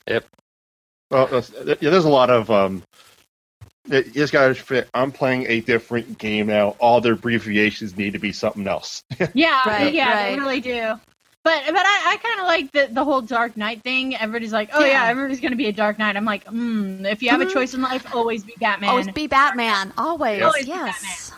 Well, yeah, there's a lot of. Um, you just gotta fit. I'm playing a different game now. All the abbreviations need to be something else. <laughs> Yeah, Right, yeah, right. they really do. But but I, I kind of like the the whole Dark Knight thing. Everybody's like, oh yeah, Yeah. everybody's gonna be a Dark Knight. I'm like, hmm. If you have Mhm. a choice in life, always be Batman. Always be Batman. Always. Always be yes.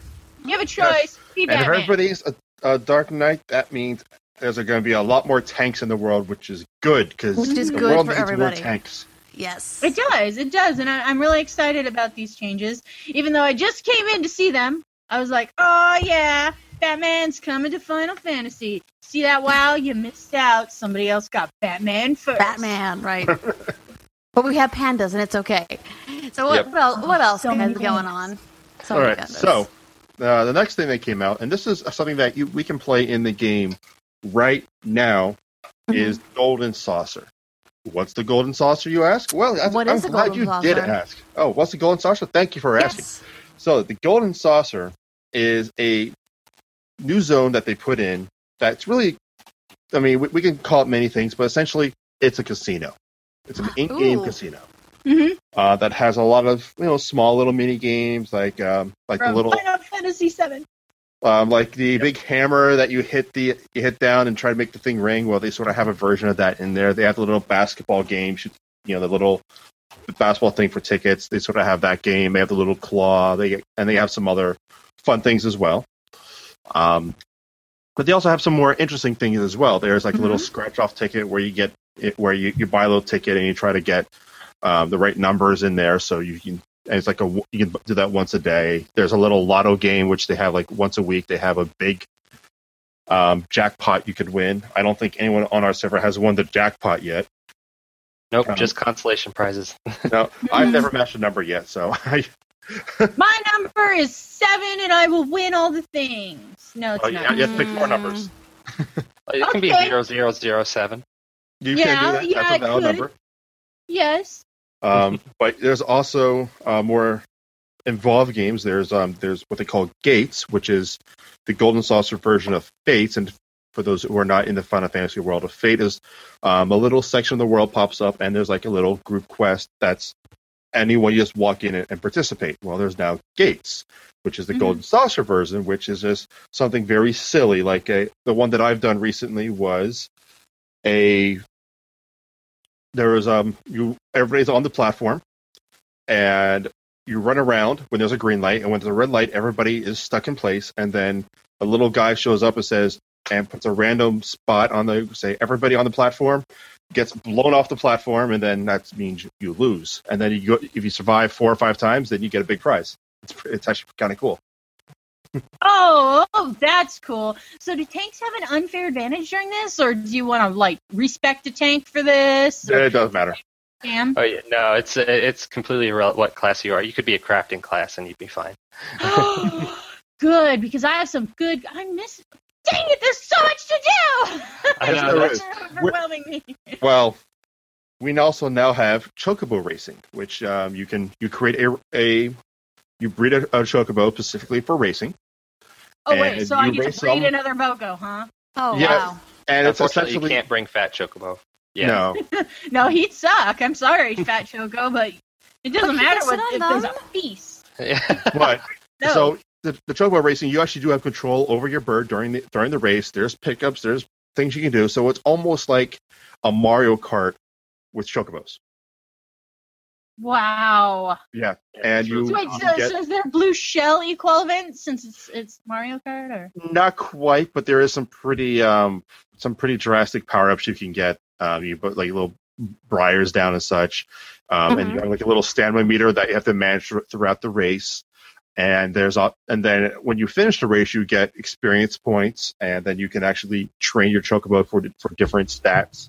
you have a choice, be And if Batman. everybody's a, a Dark Knight, that means there's going to be a lot more tanks in the world, which is good because Which is the good world for needs everybody. more tanks. Yes. It does, it does, and I, I'm really excited about these changes. Even though I just came in to see them, I was like, oh yeah, Batman's coming to Final Fantasy. See that? Wow, you missed out. Somebody else got Batman first. Batman, right? <laughs> but we have pandas, and it's okay. So what? Yep. What else, what else So is going pandas. on? So All many right, pandas. so uh, the next thing that came out, and this is something that you, we can play in the game right now, Mhm. is Golden Saucer. What's the Golden Saucer, you ask? Well, that's, What I'm glad you did ask. Oh, what's the Golden Saucer? Thank you for asking. yes. So the Golden Saucer is a new zone that they put in that's really, I mean, we, we can call it many things, but essentially, it's a casino. It's an in-game Ooh. casino hmm uh, that has a lot of you know small little mini games like um, like the little Final Fantasy VII. Um, like the big hammer that you hit the you hit down and try to make the thing ring. Well, they sort of have a version of that in there. They have the little basketball game, you know, the little basketball thing for tickets. They sort of have that game. They have the little claw. They and they have some other fun things as well. Um, but they also have some more interesting things as well. There's like a little scratch off ticket where you get it, where you, you buy a little ticket and you try to get um, the right numbers in there so you can. And it's like a you can do that once a day. There's a little lotto game which they have like once a week. They have a big um, jackpot you could win. I don't think anyone on our server has won the jackpot yet. Nope, Um, just consolation prizes. <laughs> No, I've never matched a number yet, so <laughs> I. My number is seven, and I will win all the things. No, it's Oh, yeah, you have to pick more numbers. <laughs> It can be Okay. zero zero zero seven. You Yeah, can do that. yeah, That's I a valid number. Yes. Um, <laughs> but there's also uh, more involved games. There's um, there's what they call gates, which is the golden saucer version of Fates. And for those who are not in the Final Fantasy world of Fate, is um, a little section of the world pops up, and there's like a little group quest that's anyone you just walk in and, and participate. Well, there's now gates, which is the Mhm. golden saucer version, which is just something very silly. Like a the one that I've done recently was a there was um you everybody's on the platform and you run around when there's a green light and when there's a red light everybody is stuck in place and then a little guy shows up and says and puts a random spot on the say everybody on the platform gets blown off the platform and then that means you lose. And then you go if you survive four or five times then you get a big prize. It's, it's actually kind of cool Oh, oh, that's cool. So do tanks have an unfair advantage during this, or do you want to like respect a tank for this? it doesn't matter Damn. Oh yeah, no, it's it's completely irrelevant what class you are. You could be a crafting class and you'd be fine. <laughs> good, because I have some good. I miss. Dang it! There's so much to do. <laughs> I know, that's- overwhelming me. <laughs> Well, we also now have chocobo racing, which um, you can you create a a you breed a, a chocobo specifically for racing, Oh wait, And so I you get to breed them. another Bogo, huh? Oh Yeah. wow. and it's essentially you can't bring fat chocobo. Yeah. no, <laughs> No, he'd suck. I'm sorry, Fat <laughs> Choco, but it doesn't But matter what sit if there's a feast. but <laughs> No. so the, the chocobo racing, you actually do have control over your bird during the during the race. There's pickups, there's things you can do. So it's almost like a Mario Kart with chocobos. Wow. Yeah, and you, wait, you so, get- so is there blue shell equivalent since it's it's Mario Kart or? Not quite, but there is some pretty um some pretty drastic power ups you can get. Um, you put like little briars down and such, um, and you have like a little stamina meter that you have to manage throughout the race. And there's a, and then when you finish the race, you get experience points, and then you can actually train your chocobo for for different stats.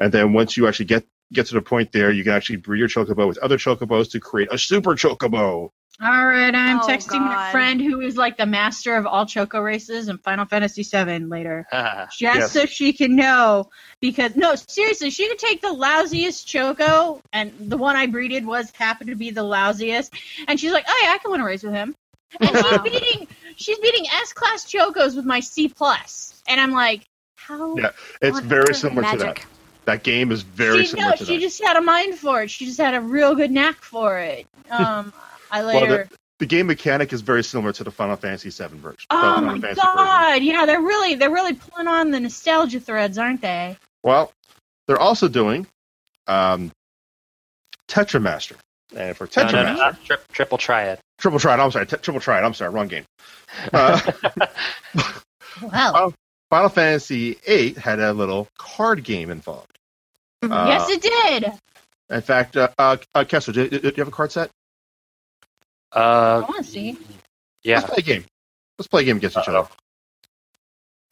And then once you actually get get to the point there, you can actually breed your chocobo with other chocobos to create a super chocobo. All right, I'm Oh, texting my friend who is like the master of all Choco races in Final Fantasy VII later, <laughs> ah, just Yes. so she can know. Because no, seriously, she could take the lousiest Choco, and the one I breeded was happened to be the lousiest, and she's like, "Oh yeah, I can win a race with him." And she's <laughs> beating, she's beating S class Chocos with my C plus, and I'm like, how? Yeah, It's very earth? similar to that. Magic. That game is very she, similar no, to she that. just had a mind for it. She just had a real good knack for it. <laughs> Um, I Well, later. the game mechanic is very similar to the Final Fantasy VII version. Oh Final my Fantasy version. god! Yeah, they're really they're really pulling on the nostalgia threads, aren't they? Well, they're also doing um, Tetramaster. And for No, no, Tetramaster, no, tri- triple triad. Triple Triad, I'm sorry, te- Triple Triad, I'm sorry, wrong game. Uh, <laughs> Well, Oh. <laughs> Final Fantasy VIII had a little card game involved. Uh, yes, it did. In fact, uh, uh, uh, Kelseer, do, do you have a card set? I Uh, want to see. yeah. Let's play a game. Let's play a game against each other.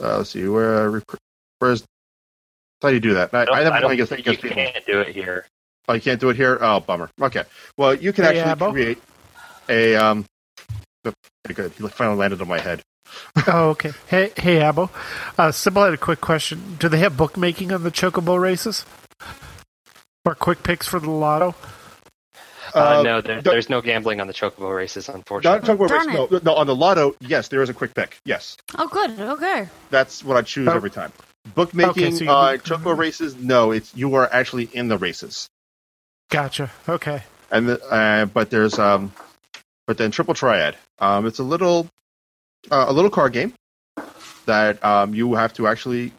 Uh, let's see, where, rec- where's, how do you do that? I, I never don't play against, think against you people. can't do it here. Oh, you can't do it here? Oh, bummer. Okay. Well, you can Hey, actually Abbo. create a. Um, the- very good. He finally landed on my head. Oh, okay. Hey, hey, Abo. Uh, Sybil had a quick question. Do they have bookmaking on the Chocobo races? Or quick picks for the lotto? Uh, Uh, no, there, the- there's no gambling on the chocobo races, Not unfortunately. Chocobo Darn race. No, no, on the lotto, yes, there is a quick pick. Yes, Oh, good. Okay. that's what I choose Oh. every time. Bookmaking Okay, so you- uh, Chocobo races, no, it's you are actually in the races. Gotcha. Okay. and the, uh, but there's um, but then Triple Triad. Um, it's a little uh, a little card game that um, you have to actually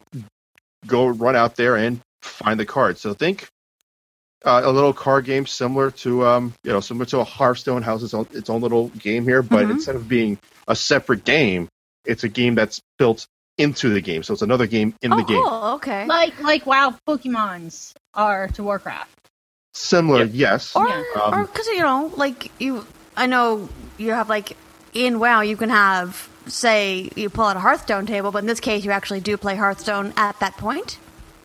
go run out there and find the card. So think uh, a little card game similar to um, you know similar to a Hearthstone has its own its own little game here, but Mhm. instead of being a separate game, it's a game that's built into the game. So it's another game in oh, the game. cool. Okay. Like like WoW Pokemons are to Warcraft. Similar, Yep. yes. Or, Yeah. Um, or because you know, like you, I know you have like in WoW, you can have say you pull out a Hearthstone table, but in this case, you actually do play Hearthstone at that point.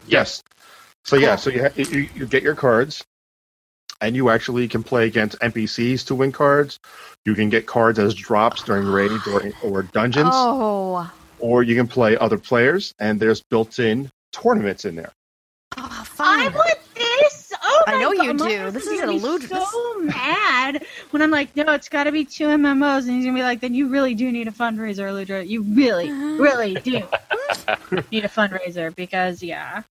Yes. So yeah, so you, ha- you you get your cards, and you actually can play against NPCs to win cards. You can get cards as drops during raids or, or dungeons, Oh, or you can play other players, and there's built-in tournaments in there. oh I fun. want this. Oh I my know you do. Marcus This is is gonna an be illusion- So mad when I'm like, no, it's got to be two MMOs, and he's gonna be like, then you really do need a fundraiser, Ludra. You really, uh-huh. really do <laughs> need a fundraiser because yeah,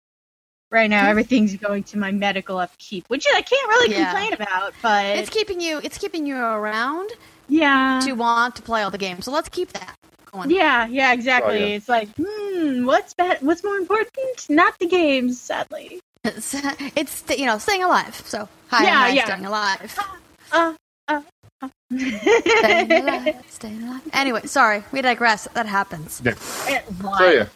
right now everything's going to my medical upkeep, which I can't really Yeah. complain about. But It's keeping you. It's keeping you around yeah, to want to play all the games. So let's keep that going. yeah, yeah, exactly. Oh, yeah. It's like, hmm, what's be- what's more important? Not the games, sadly. It's, it's you know staying alive. So hi, Yeah, hi, yeah. staying alive. Uh, uh, uh. staying <laughs> alive. Staying alive. Anyway, sorry, we digress. That happens. It- So why? yeah.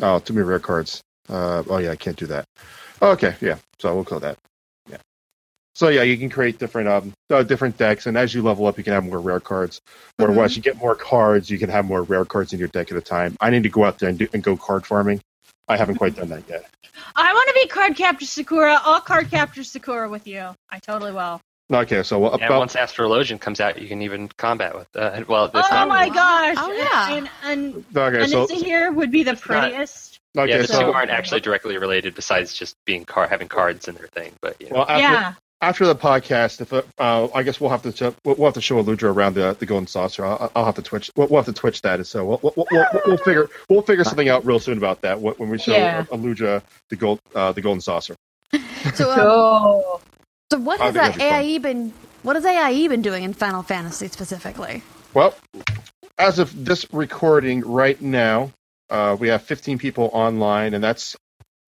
Oh, too many rare cards. Uh, oh yeah, I can't do that. Okay, yeah. So we'll call that. Yeah. So yeah, you can create different um uh, different decks, and as you level up, you can have more rare cards. Or Mhm. once you get more cards, you can have more rare cards in your deck at a time. I need to go out there and, do, and go card farming. I haven't quite done that yet. I want to be Cardcaptor Sakura. I'll Cardcaptor Sakura with you. I totally will. Okay, so well, And about once Astrologian comes out, you can even combat with. Uh, well, Oh not my gosh! Oh, yeah. And and, okay, and so here would be the It's not- prettiest. Okay, yeah, the so two aren't actually directly related, besides just being car- having cards in their thing. But you know. well after yeah. after the podcast, if uh, uh, I guess we'll have to we'll, we'll have to show Alludra around the the golden saucer. I'll, I'll have to twitch. We'll, we'll have to twitch that, so we'll, we'll, we'll, we'll figure we'll figure something out real soon about that when we show Yeah. Alludra the gold uh, the golden saucer. <laughs> So, um, Go. so what has think that that'd AIE been? What has AIE been doing in Final Fantasy specifically? Well, as of this recording right now, uh, we have 15 people online, and that's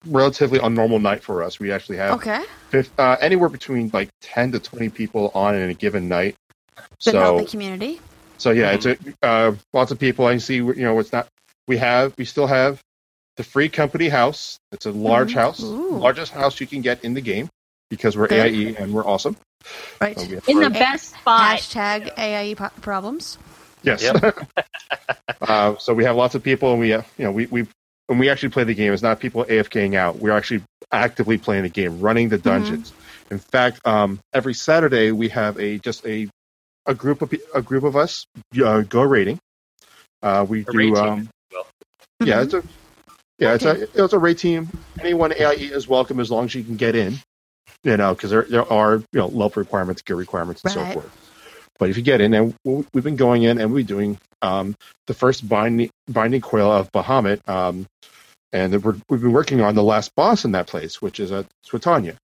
relatively a normal night for us. We actually have Okay, fif- uh, anywhere between like 10 to 20 people on in a given night. good healthy So, community. so yeah, it's a, uh, lots of people. I see, you know, it's not. We have, we still have the free company house. It's a large Mhm. house, Ooh. largest house you can get in the game because we're Good. AIE and we're awesome. Right. So we In the best spot. Hashtag AIE problems. Yes. Yep. <laughs> uh, so we have lots of people, and we have, you know, we we when we actually play the game, it's not people AFKing out. We're actually actively playing the game, running the dungeons. In fact, um, every Saturday we have a just a a group of a group of us uh, go raiding. Uh, we A do, um, you will. yeah, it's a yeah, Okay. it's a it's a raid team. Anyone AIE is welcome as long as you can get in. You know, because there there are you know level requirements, gear requirements, and Right. so forth. But if you get in, and we- we've been going in and we're doing um, the first binding binding coil of Bahamut, um, and we're, we've been working on the last boss in that place, which is at Twintania.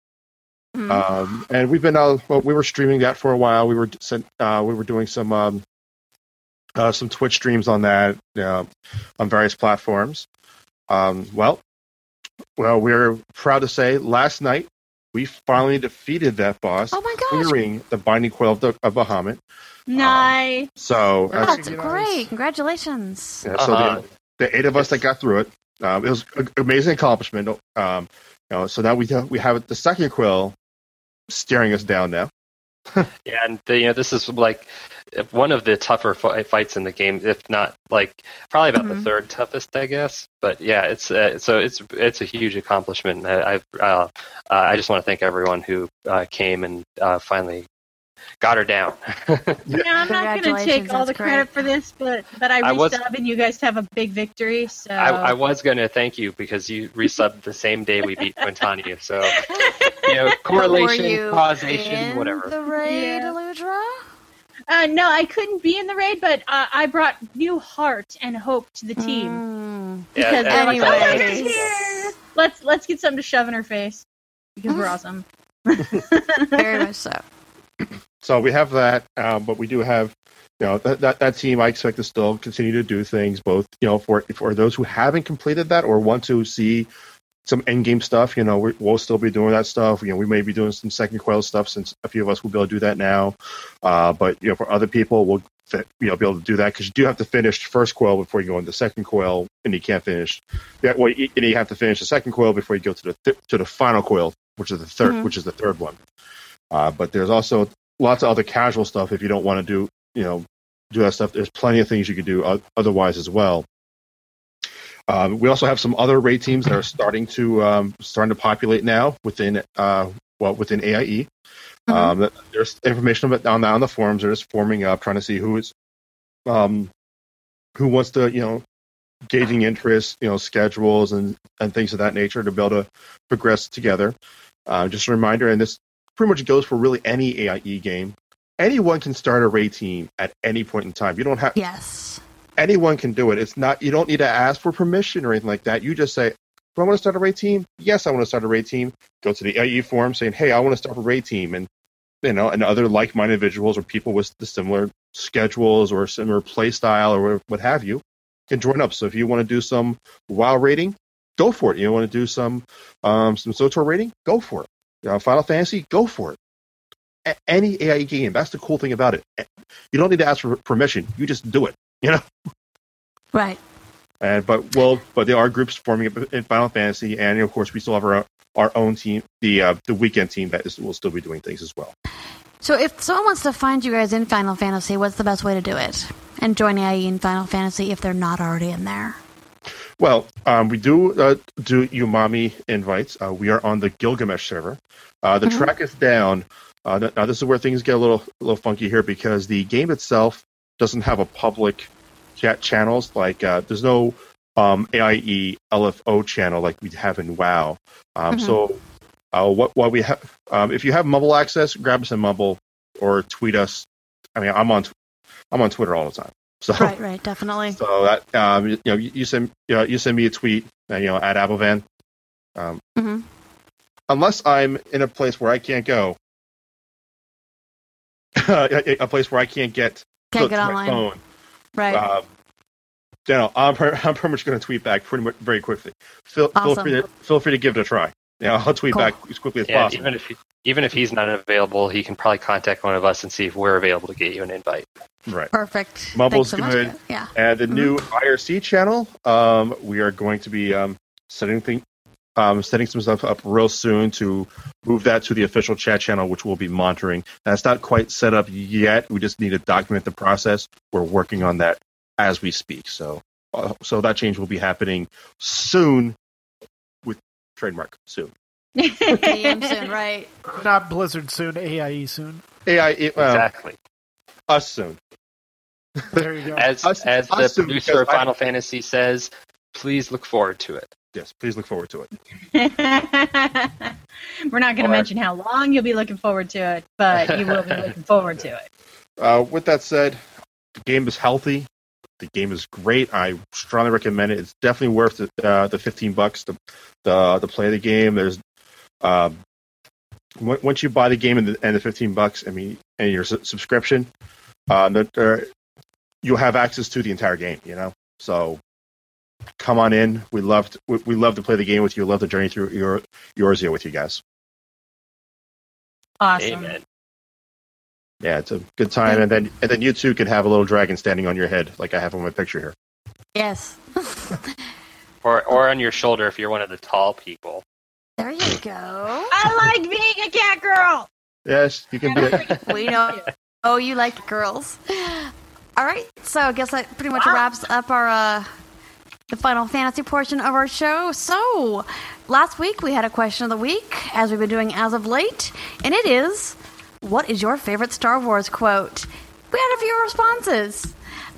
Mhm. Um, and we've been uh, well, we were streaming that for a while. We were sent, uh, we were doing some um, uh, some Twitch streams on that uh, on various platforms. Um, well, well, we're proud to say last night we finally defeated that boss, oh my gosh, clearing the binding coil of, the, of Bahamut. Nice. So, uh, that's great! Congratulations. yeah, so Uh-huh. the, the eight of us that got through it, um, it was an amazing accomplishment. Um, you know, so now we have, we have the second coil staring us down now. Yeah, <laughs> and the, you know this is like one of the tougher fi- fights in the game, if not like probably about Mhm. the third toughest, I guess. But yeah, it's uh, so it's it's a huge accomplishment. I I've, uh, uh, I just want to thank everyone who uh, came and uh, finally got her down. <laughs> No, I'm not going to take all that's the credit for this, but but I I was- and you guys have a big victory. So I, I was going to thank you because you resubbed the same day we beat Twintania. So, you know, <laughs> correlation, you causation, in whatever. The raid, Yeah. Alludra? uh, no, I couldn't be in the raid, but uh, I brought new heart and hope to the team. Mm. Because and- they're like, "Oh, let's let's get something to shove in her face because we're awesome. <laughs> Very much so. So we have that, um, but we do have, you know, that, that that team. I expect to still continue to do things, both you know, for for those who haven't completed that or want to see some end game stuff. You know, we, we'll still be doing that stuff. You know, we may be doing some second coil stuff since a few of us will be able to do that now. Uh, but you know, for other people, we'll you know be able to do that because you do have to finish first coil before you go into second coil and you can't finish. Yeah, well, you, and you have to finish the second coil before you go to the th- to the final coil which is the 3rd Mhm. which is the third one. Uh, but there's also lots of other casual stuff if you don't want to do you know do that stuff there's plenty of things you can do otherwise as well um, we also have some other raid teams that are <clears throat> starting to um, starting to populate now within uh, well within AIE. Mhm. Um, there's information about down on the forums. They're just forming up, trying to see who is um, who wants to you know gauging interest, you know schedules and and things of that nature to be able to progress together. Uh, just a reminder, and this pretty much goes for really any AIE game. Anyone can start a raid team at any point in time. You don't have Yes. anyone can do it. It's not you don't need to ask for permission or anything like that. You just say, "Do I want to start a raid team?" Yes, I want to start a raid team. Go to the AIE forum saying, "Hey, I want to start a raid team," and you know, and other like-minded individuals or people with the similar schedules or similar play style or what have you can join up. So if you want to do some WoW rating, go for it. You want to do some um, some SWTOR rating, go for it. You know, Final Fantasy, go for it. A- any AI game, that's the cool thing about it. You don't need to ask for permission. You just do it. <laughs> You know. Right. And but well, but there are groups forming up in Final Fantasy, and of course we still have our our own team, the uh, the weekend team that is, will still be doing things as well. So if someone wants to find you guys in Final Fantasy, what's the best way to do it? And join AIE in Final Fantasy if they're not already in there. Well, um, we do uh, do Umami invites. Uh, we are on the Gilgamesh server. Uh, the Mhm. track is down. Uh, now this is where things get a little a little funky here because the game itself doesn't have a public chat channels. Like uh, there's no um, AIE LFO channel like we have in WoW. Um, Mhm. So uh, what what we have um, if you have Mumble access, grab us in Mumble or tweet us. I mean, I'm on I'm on Twitter all the time. So Right, right, definitely. so that um, you know, you, you send you, know, you send me a tweet, uh, you know, at Abovan. Um, Mhm. Unless I'm in a place where I can't go, <laughs> a place where I can't get Can't get online. my phone, Right. um, you know, I'm <laughs> I'm pretty much going to tweet back pretty much very quickly. Feel, feel free to feel free to give it a try. You know, I'll tweet Cool. back as quickly as Yeah, possible. even if he, even if he's not available, he can probably contact one of us and see if we're available to get you an invite. Right. Perfect. Mumble's Thanks so good. Yeah. And the Mhm. new IRC channel, um, we are going to be um, setting thing, um, setting some stuff up real soon to move that to the official chat channel, which we'll be monitoring. That's not quite set up yet. We just need to document the process. We're working on that as we speak. So, uh, so that change will be happening soon. With trademark soon. DM soon, <laughs> right? Not Blizzard soon, AIE soon. AIE well, exactly. us soon. There you go. As Us- as the us too, producer of because I- Final Fantasy says, please look forward to it. Yes, please look forward to it. <laughs> We're not going to Or- mention how long you'll be looking forward to it, but you will be <laughs> looking forward to it. Uh, with that said, the game is healthy. The game is great. I strongly recommend it. It's definitely worth the, uh, the fifteen bucks to the to play the game. There's um, once you buy the game and the, and the fifteen bucks, I mean, and your su- subscription, uh, the- there- you'll have access to the entire game. You know, so come on in. We love to, we, we love to play the game with you. Love the journey through your Eorzea with you guys. Awesome. Amen. Yeah, it's a good time, and then and then you too can have a little dragon standing on your head, like I have on my picture here. Yes. <laughs> Or or on your shoulder if you're one of the tall people. there you go. I like being a cat girl. Yes, you can be. A, <laughs> We know. Oh, you like girls. All right. So I guess that pretty much wraps up our uh, the Final Fantasy portion of our show. So last week we had a question of the week, as we've been doing as of late, and it is, what is your favorite Star Wars quote? We had a few responses.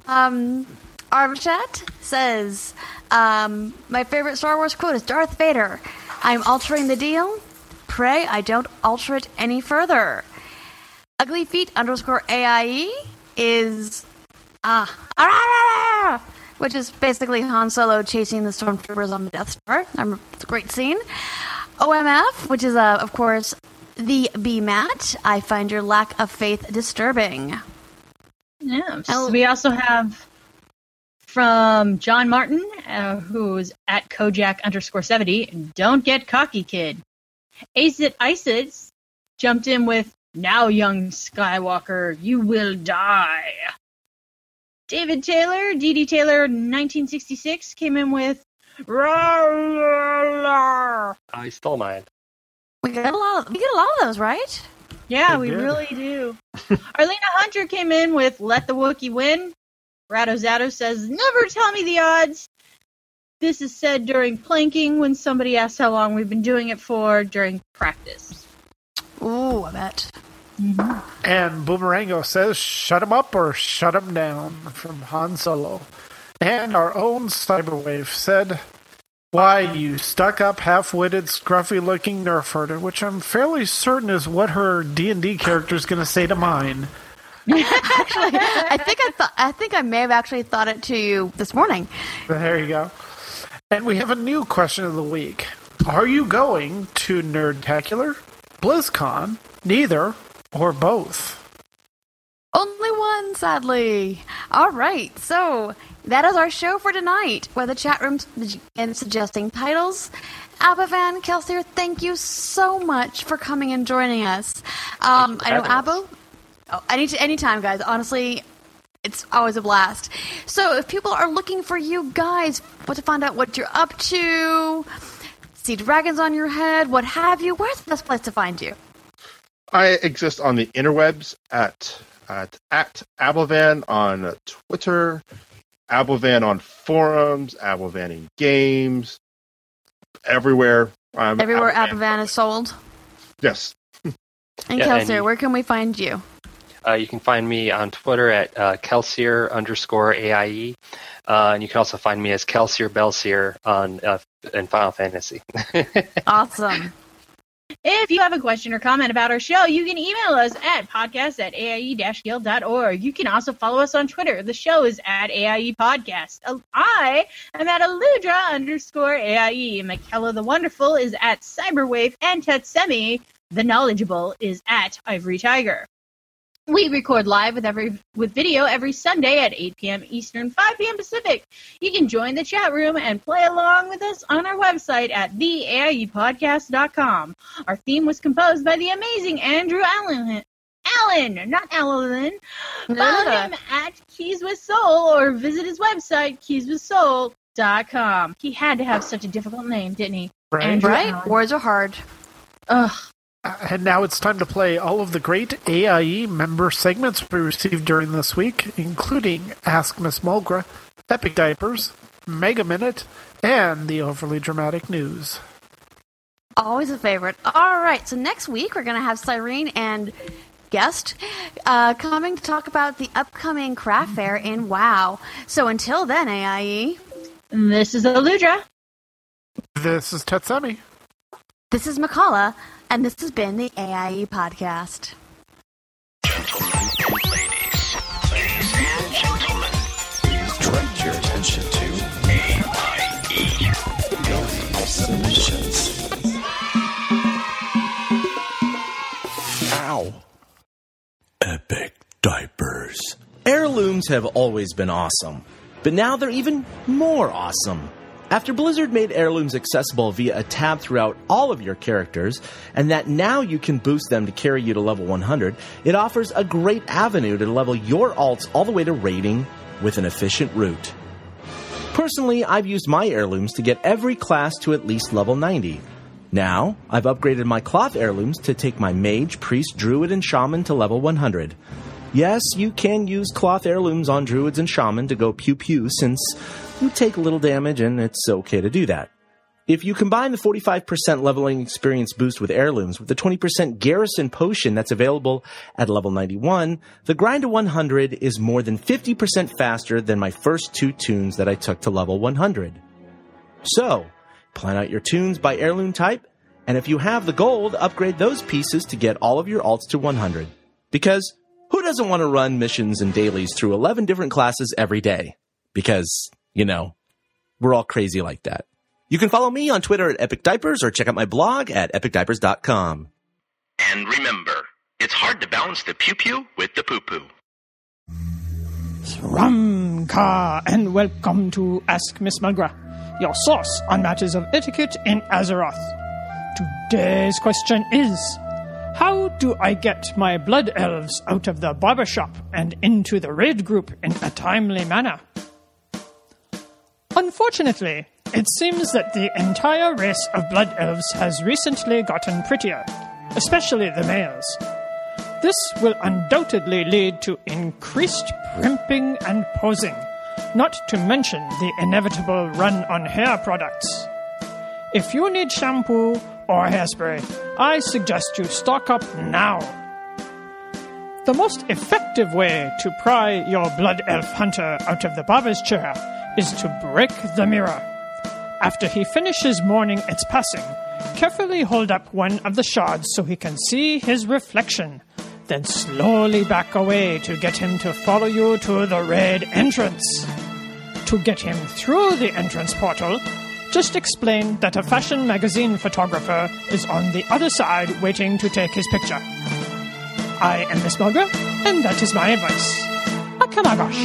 Um, Arvchat says, um, My favorite Star Wars quote is Darth Vader. I'm altering the deal. Pray I don't alter it any further. Ugly Feet underscore AIE is ah, ah, which is basically Han Solo chasing the stormtroopers on the Death Star. It's a great scene. OMF, which is uh, of course the B Mat. I find your lack of faith disturbing. Yeah. We also have from John Martin, uh, who's at Kojak underscore 70. Don't get cocky, kid. Acid Isis jumped in with, Now, young Skywalker, you will die. David Taylor, D.D. Taylor, 1966, came in with, "Rawr." I stole mine. We get a lot. Of, we get a lot of those, right? Yeah, They we did. really do. <laughs> Arlena Hunter came in with Let the Wookiee Win. Rado Zato says, Never tell me the odds. This is said during planking when somebody asks how long we've been doing it for during practice. Ooh, I bet. Mm-hmm. And Boomerango says, shut him up or shut him down from Han Solo. And our own Cyberwave said, why, you stuck up, half-witted, scruffy-looking nerf herder, which I'm fairly certain is what her D&D character is going to say to mine. Actually, <laughs> I think I thought. I think I may have actually thought it to you this morning. There you go. And we have a new question of the week. Are you going to Nerdtacular, BlizzCon, neither, or both? Only one, sadly. All right, so that is our show for tonight. Where the chat room and suggesting titles. Abovan, Kelseer, thank you so much for coming and joining us. Um, I know. Abo. Oh, any anytime, guys. Honestly, it's always a blast. So, if people are looking for you guys, want to find out what you're up to, see dragons on your head, what have you, where's the best place to find you? I exist on the interwebs at at at Abovan on Twitter, Abovan on forums, Abovan in games, everywhere. I'm Everywhere Abovan. Abovan is sold. Yes, And Yeah, Kelseer, you- where can we find you? Uh, you can find me on Twitter at uh, Kelseer underscore AIE. Uh, and you can also find me as Kelsier Belsier on uh, in Final Fantasy. <laughs> Awesome. If you have a question or comment about our show, you can email us at podcast at aie-guild.org. You can also follow us on Twitter. The show is at AIE Podcast. Uh, I am at Alludra underscore AIE. Michaela the Wonderful is at Cyberwave, and Tetsemi, the Knowledgeable, is at Ivory Tiger. We record live with every with video every Sunday at 8 p.m. Eastern, 5 p.m. Pacific. You can join the chat room and play along with us on our website at theaiepodcast.com. Our theme was composed by the amazing Andrew Allen. Allen, not Allen. Follow him at Keys with Soul or visit his website, keyswithsoul.com. He had to have such a difficult name, didn't he? Right? Andrew Right? Allen. Words are hard. Ugh. And now it's time to play all of the great AIE member segments we received during this week, including Ask Miss Mulgra, Epic Diapers, Mega Minute, and the overly dramatic news. Always a favorite. All right, so next week we're going to have Cyrene and guest uh, coming to talk about the upcoming craft fair in WoW. So until then, AIE, This is Alludra. This is Tetsemi. this is Mkallah, and this has been the AIE podcast. Gentlemen and ladies, ladies and gentlemen, Direct your attention to AIE. Building submissions. Ow. Epic diapers. Heirlooms have always been awesome, but now they're even more awesome. After Blizzard made heirlooms accessible via a tab throughout all of your characters, and that now you can boost them to carry you to level 100, it offers a great avenue to level your alts all the way to rating with an efficient route. Personally, I've used my heirlooms to get every class to at least level 90. Now, I've upgraded my cloth heirlooms to take my mage, priest, druid, and shaman to level 100. Yes, you can use cloth heirlooms on druids and shaman to go pew pew since you take little damage and it's okay to do that. If you combine the 45% leveling experience boost with heirlooms with the 20% garrison potion that's available at level 91, the grind to 100 is more than 50% faster than my first two tunes that I took to level 100. So, plan out your tunes by heirloom type, and if you have the gold, upgrade those pieces to get all of your alts to 100. Because who doesn't want to run missions and dailies through 11 different classes every day? Because, you know, we're all crazy like that. You can follow me on Twitter at Epic Diapers or check out my blog at epicdiapers.com. And remember, it's hard to balance the pew pew with the poo poo. Ramka, and welcome to Ask Miss Mulgra, your source on matters of etiquette in Azeroth. Today's question is How do I get my blood elves out of the barber shop and into the raid group in a timely manner? Unfortunately, it seems that the entire race of blood elves has recently gotten prettier, especially the males. This will undoubtedly lead to increased primping and posing, not to mention the inevitable run on hair products. If you need shampoo or hairspray, I suggest you stock up now. The most effective way to pry your blood elf hunter out of the barber's chair is to break the mirror. After he finishes mourning its passing, carefully hold up one of the shards so he can see his reflection. Then slowly back away to get him to follow you to the red entrance. To get him through the entrance portal, just explain that a fashion magazine photographer is on the other side waiting to take his picture. I am Miss Mulgrew, and that is my advice. Akamagosh.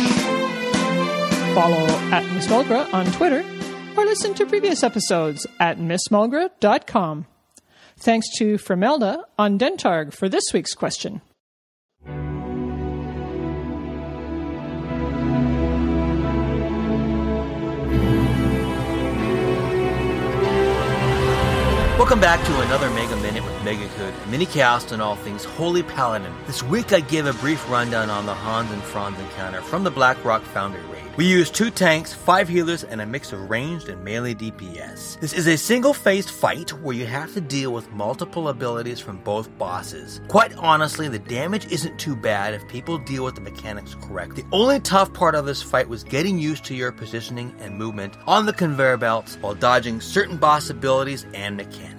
Follow at Miss Mulgrew on Twitter or listen to previous episodes at missmulgra.com. Thanks to Fremelda on Dentarg for this week's question. Welcome back to another Mega Minute with Mega mini cast on all things Holy Paladin. This week I give a brief rundown on the Hans and Franz encounter from the Blackrock Foundry. We use two tanks, five healers, and a mix of ranged and melee DPS. This is a single phased fight where you have to deal with multiple abilities from both bosses. Quite honestly, the damage isn't too bad if people deal with the mechanics correct. The only tough part of this fight was getting used to your positioning and movement on the conveyor belts while dodging certain boss abilities and mechanics.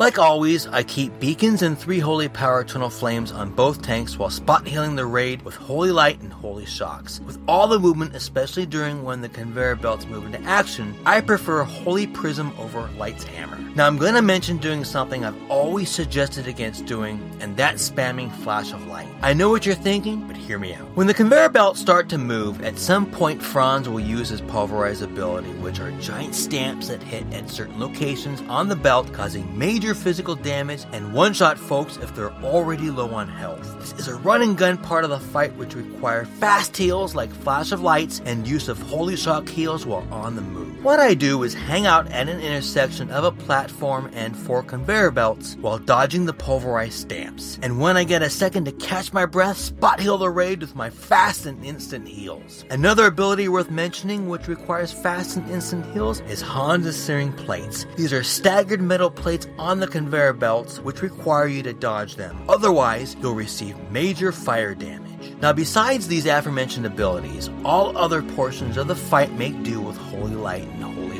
Like always, I keep beacons and three holy power eternal flames on both tanks while spot healing the raid with holy light and holy shocks. With all the movement, especially during when the conveyor belts move into action, I prefer holy prism over light's hammer. Now I'm going to mention doing something I've always suggested against doing, and that's spamming flash of light. I know what you're thinking, but hear me out. When the conveyor belts start to move, at some point Franz will use his pulverize ability, which are giant stamps that hit at certain locations on the belt, causing major physical damage and one shot folks if they're already low on health. This is a run and gun part of the fight which require fast heals like flash of lights and use of holy shock heals while on the move. What I do is hang out at an intersection of a platform and four conveyor belts while dodging the pulverized stamps. And when I get a second to catch my breath, spot heal the raid with my fast and instant heals. Another ability worth mentioning which requires fast and instant heals is Han's Searing Plates. These are staggered metal plates on the conveyor belts which require you to dodge them. Otherwise, you'll receive major fire damage. Now, besides these aforementioned abilities, all other portions of the fight make do with Holy Light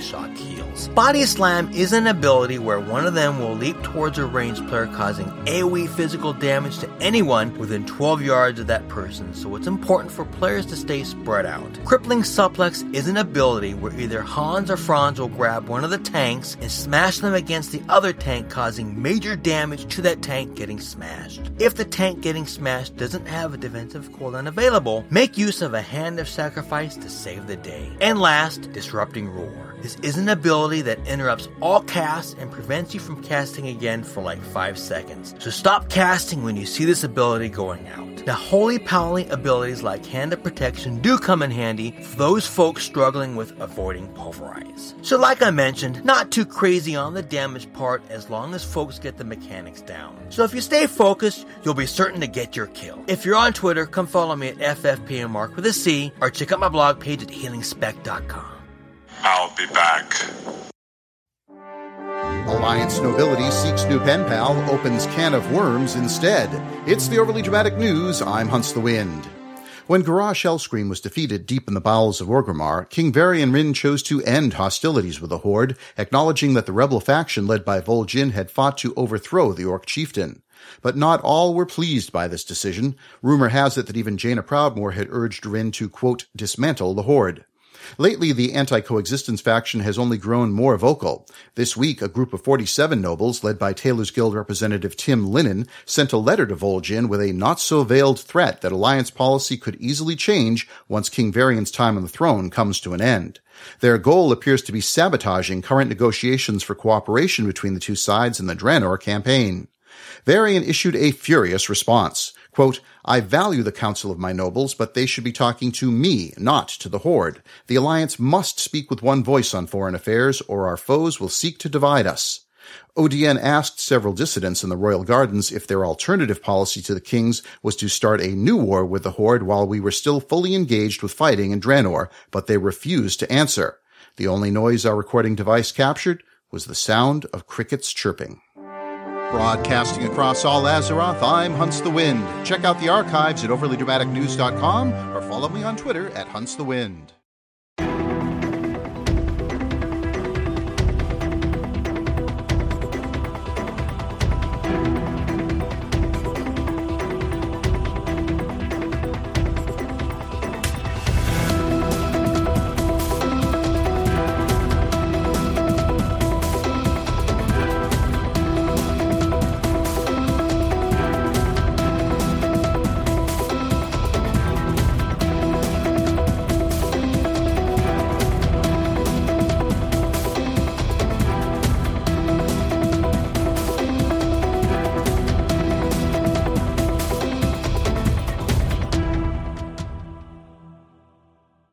Shock heals. Body Slam is an ability where one of them will leap towards a ranged player, causing AoE physical damage to anyone within 12 yards of that person, so it's important for players to stay spread out. Crippling Suplex is an ability where either Hans or Franz will grab one of the tanks and smash them against the other tank, causing major damage to that tank getting smashed. If the tank getting smashed doesn't have a defensive cooldown available, make use of a Hand of Sacrifice to save the day. And last, Disrupting Roar. This is an ability that interrupts all casts and prevents you from casting again for like 5 seconds. So stop casting when you see this ability going out. Now, Holy Paladin abilities like Hand of Protection do come in handy for those folks struggling with avoiding Pulverize. So, like I mentioned, not too crazy on the damage part as long as folks get the mechanics down. So, if you stay focused, you'll be certain to get your kill. If you're on Twitter, come follow me at FFPMark with a C or check out my blog page at healingspec.com. I'll be back. Alliance nobility seeks new pen pal, opens can of worms instead. It's the overly dramatic news. I'm Hunts the Wind. When Garrosh Hellscream was defeated deep in the bowels of Orgrimmar, King Varian Wrynn chose to end hostilities with the Horde, acknowledging that the rebel faction led by Vol'jin had fought to overthrow the Orc chieftain. But not all were pleased by this decision. Rumor has it that even Jaina Proudmoore had urged Wrynn to, quote, dismantle the Horde. Lately, the anti-coexistence faction has only grown more vocal. This week, a group of 47 nobles, led by Tailor's Guild representative Tim Linen, sent a letter to Vol'jin with a not-so-veiled threat that alliance policy could easily change once King Varian's time on the throne comes to an end. Their goal appears to be sabotaging current negotiations for cooperation between the two sides in the Draenor campaign. Varian issued a furious response. Quote, I value the counsel of my nobles, but they should be talking to me, not to the Horde. The Alliance must speak with one voice on foreign affairs, or our foes will seek to divide us. ODN asked several dissidents in the Royal Gardens if their alternative policy to the Kings was to start a new war with the Horde while we were still fully engaged with fighting in Draenor, but they refused to answer. The only noise our recording device captured was the sound of crickets chirping. Broadcasting across all Azeroth, I'm Hunts the Wind. Check out the archives at overlydramaticnews.com or follow me on Twitter at Hunts the Wind.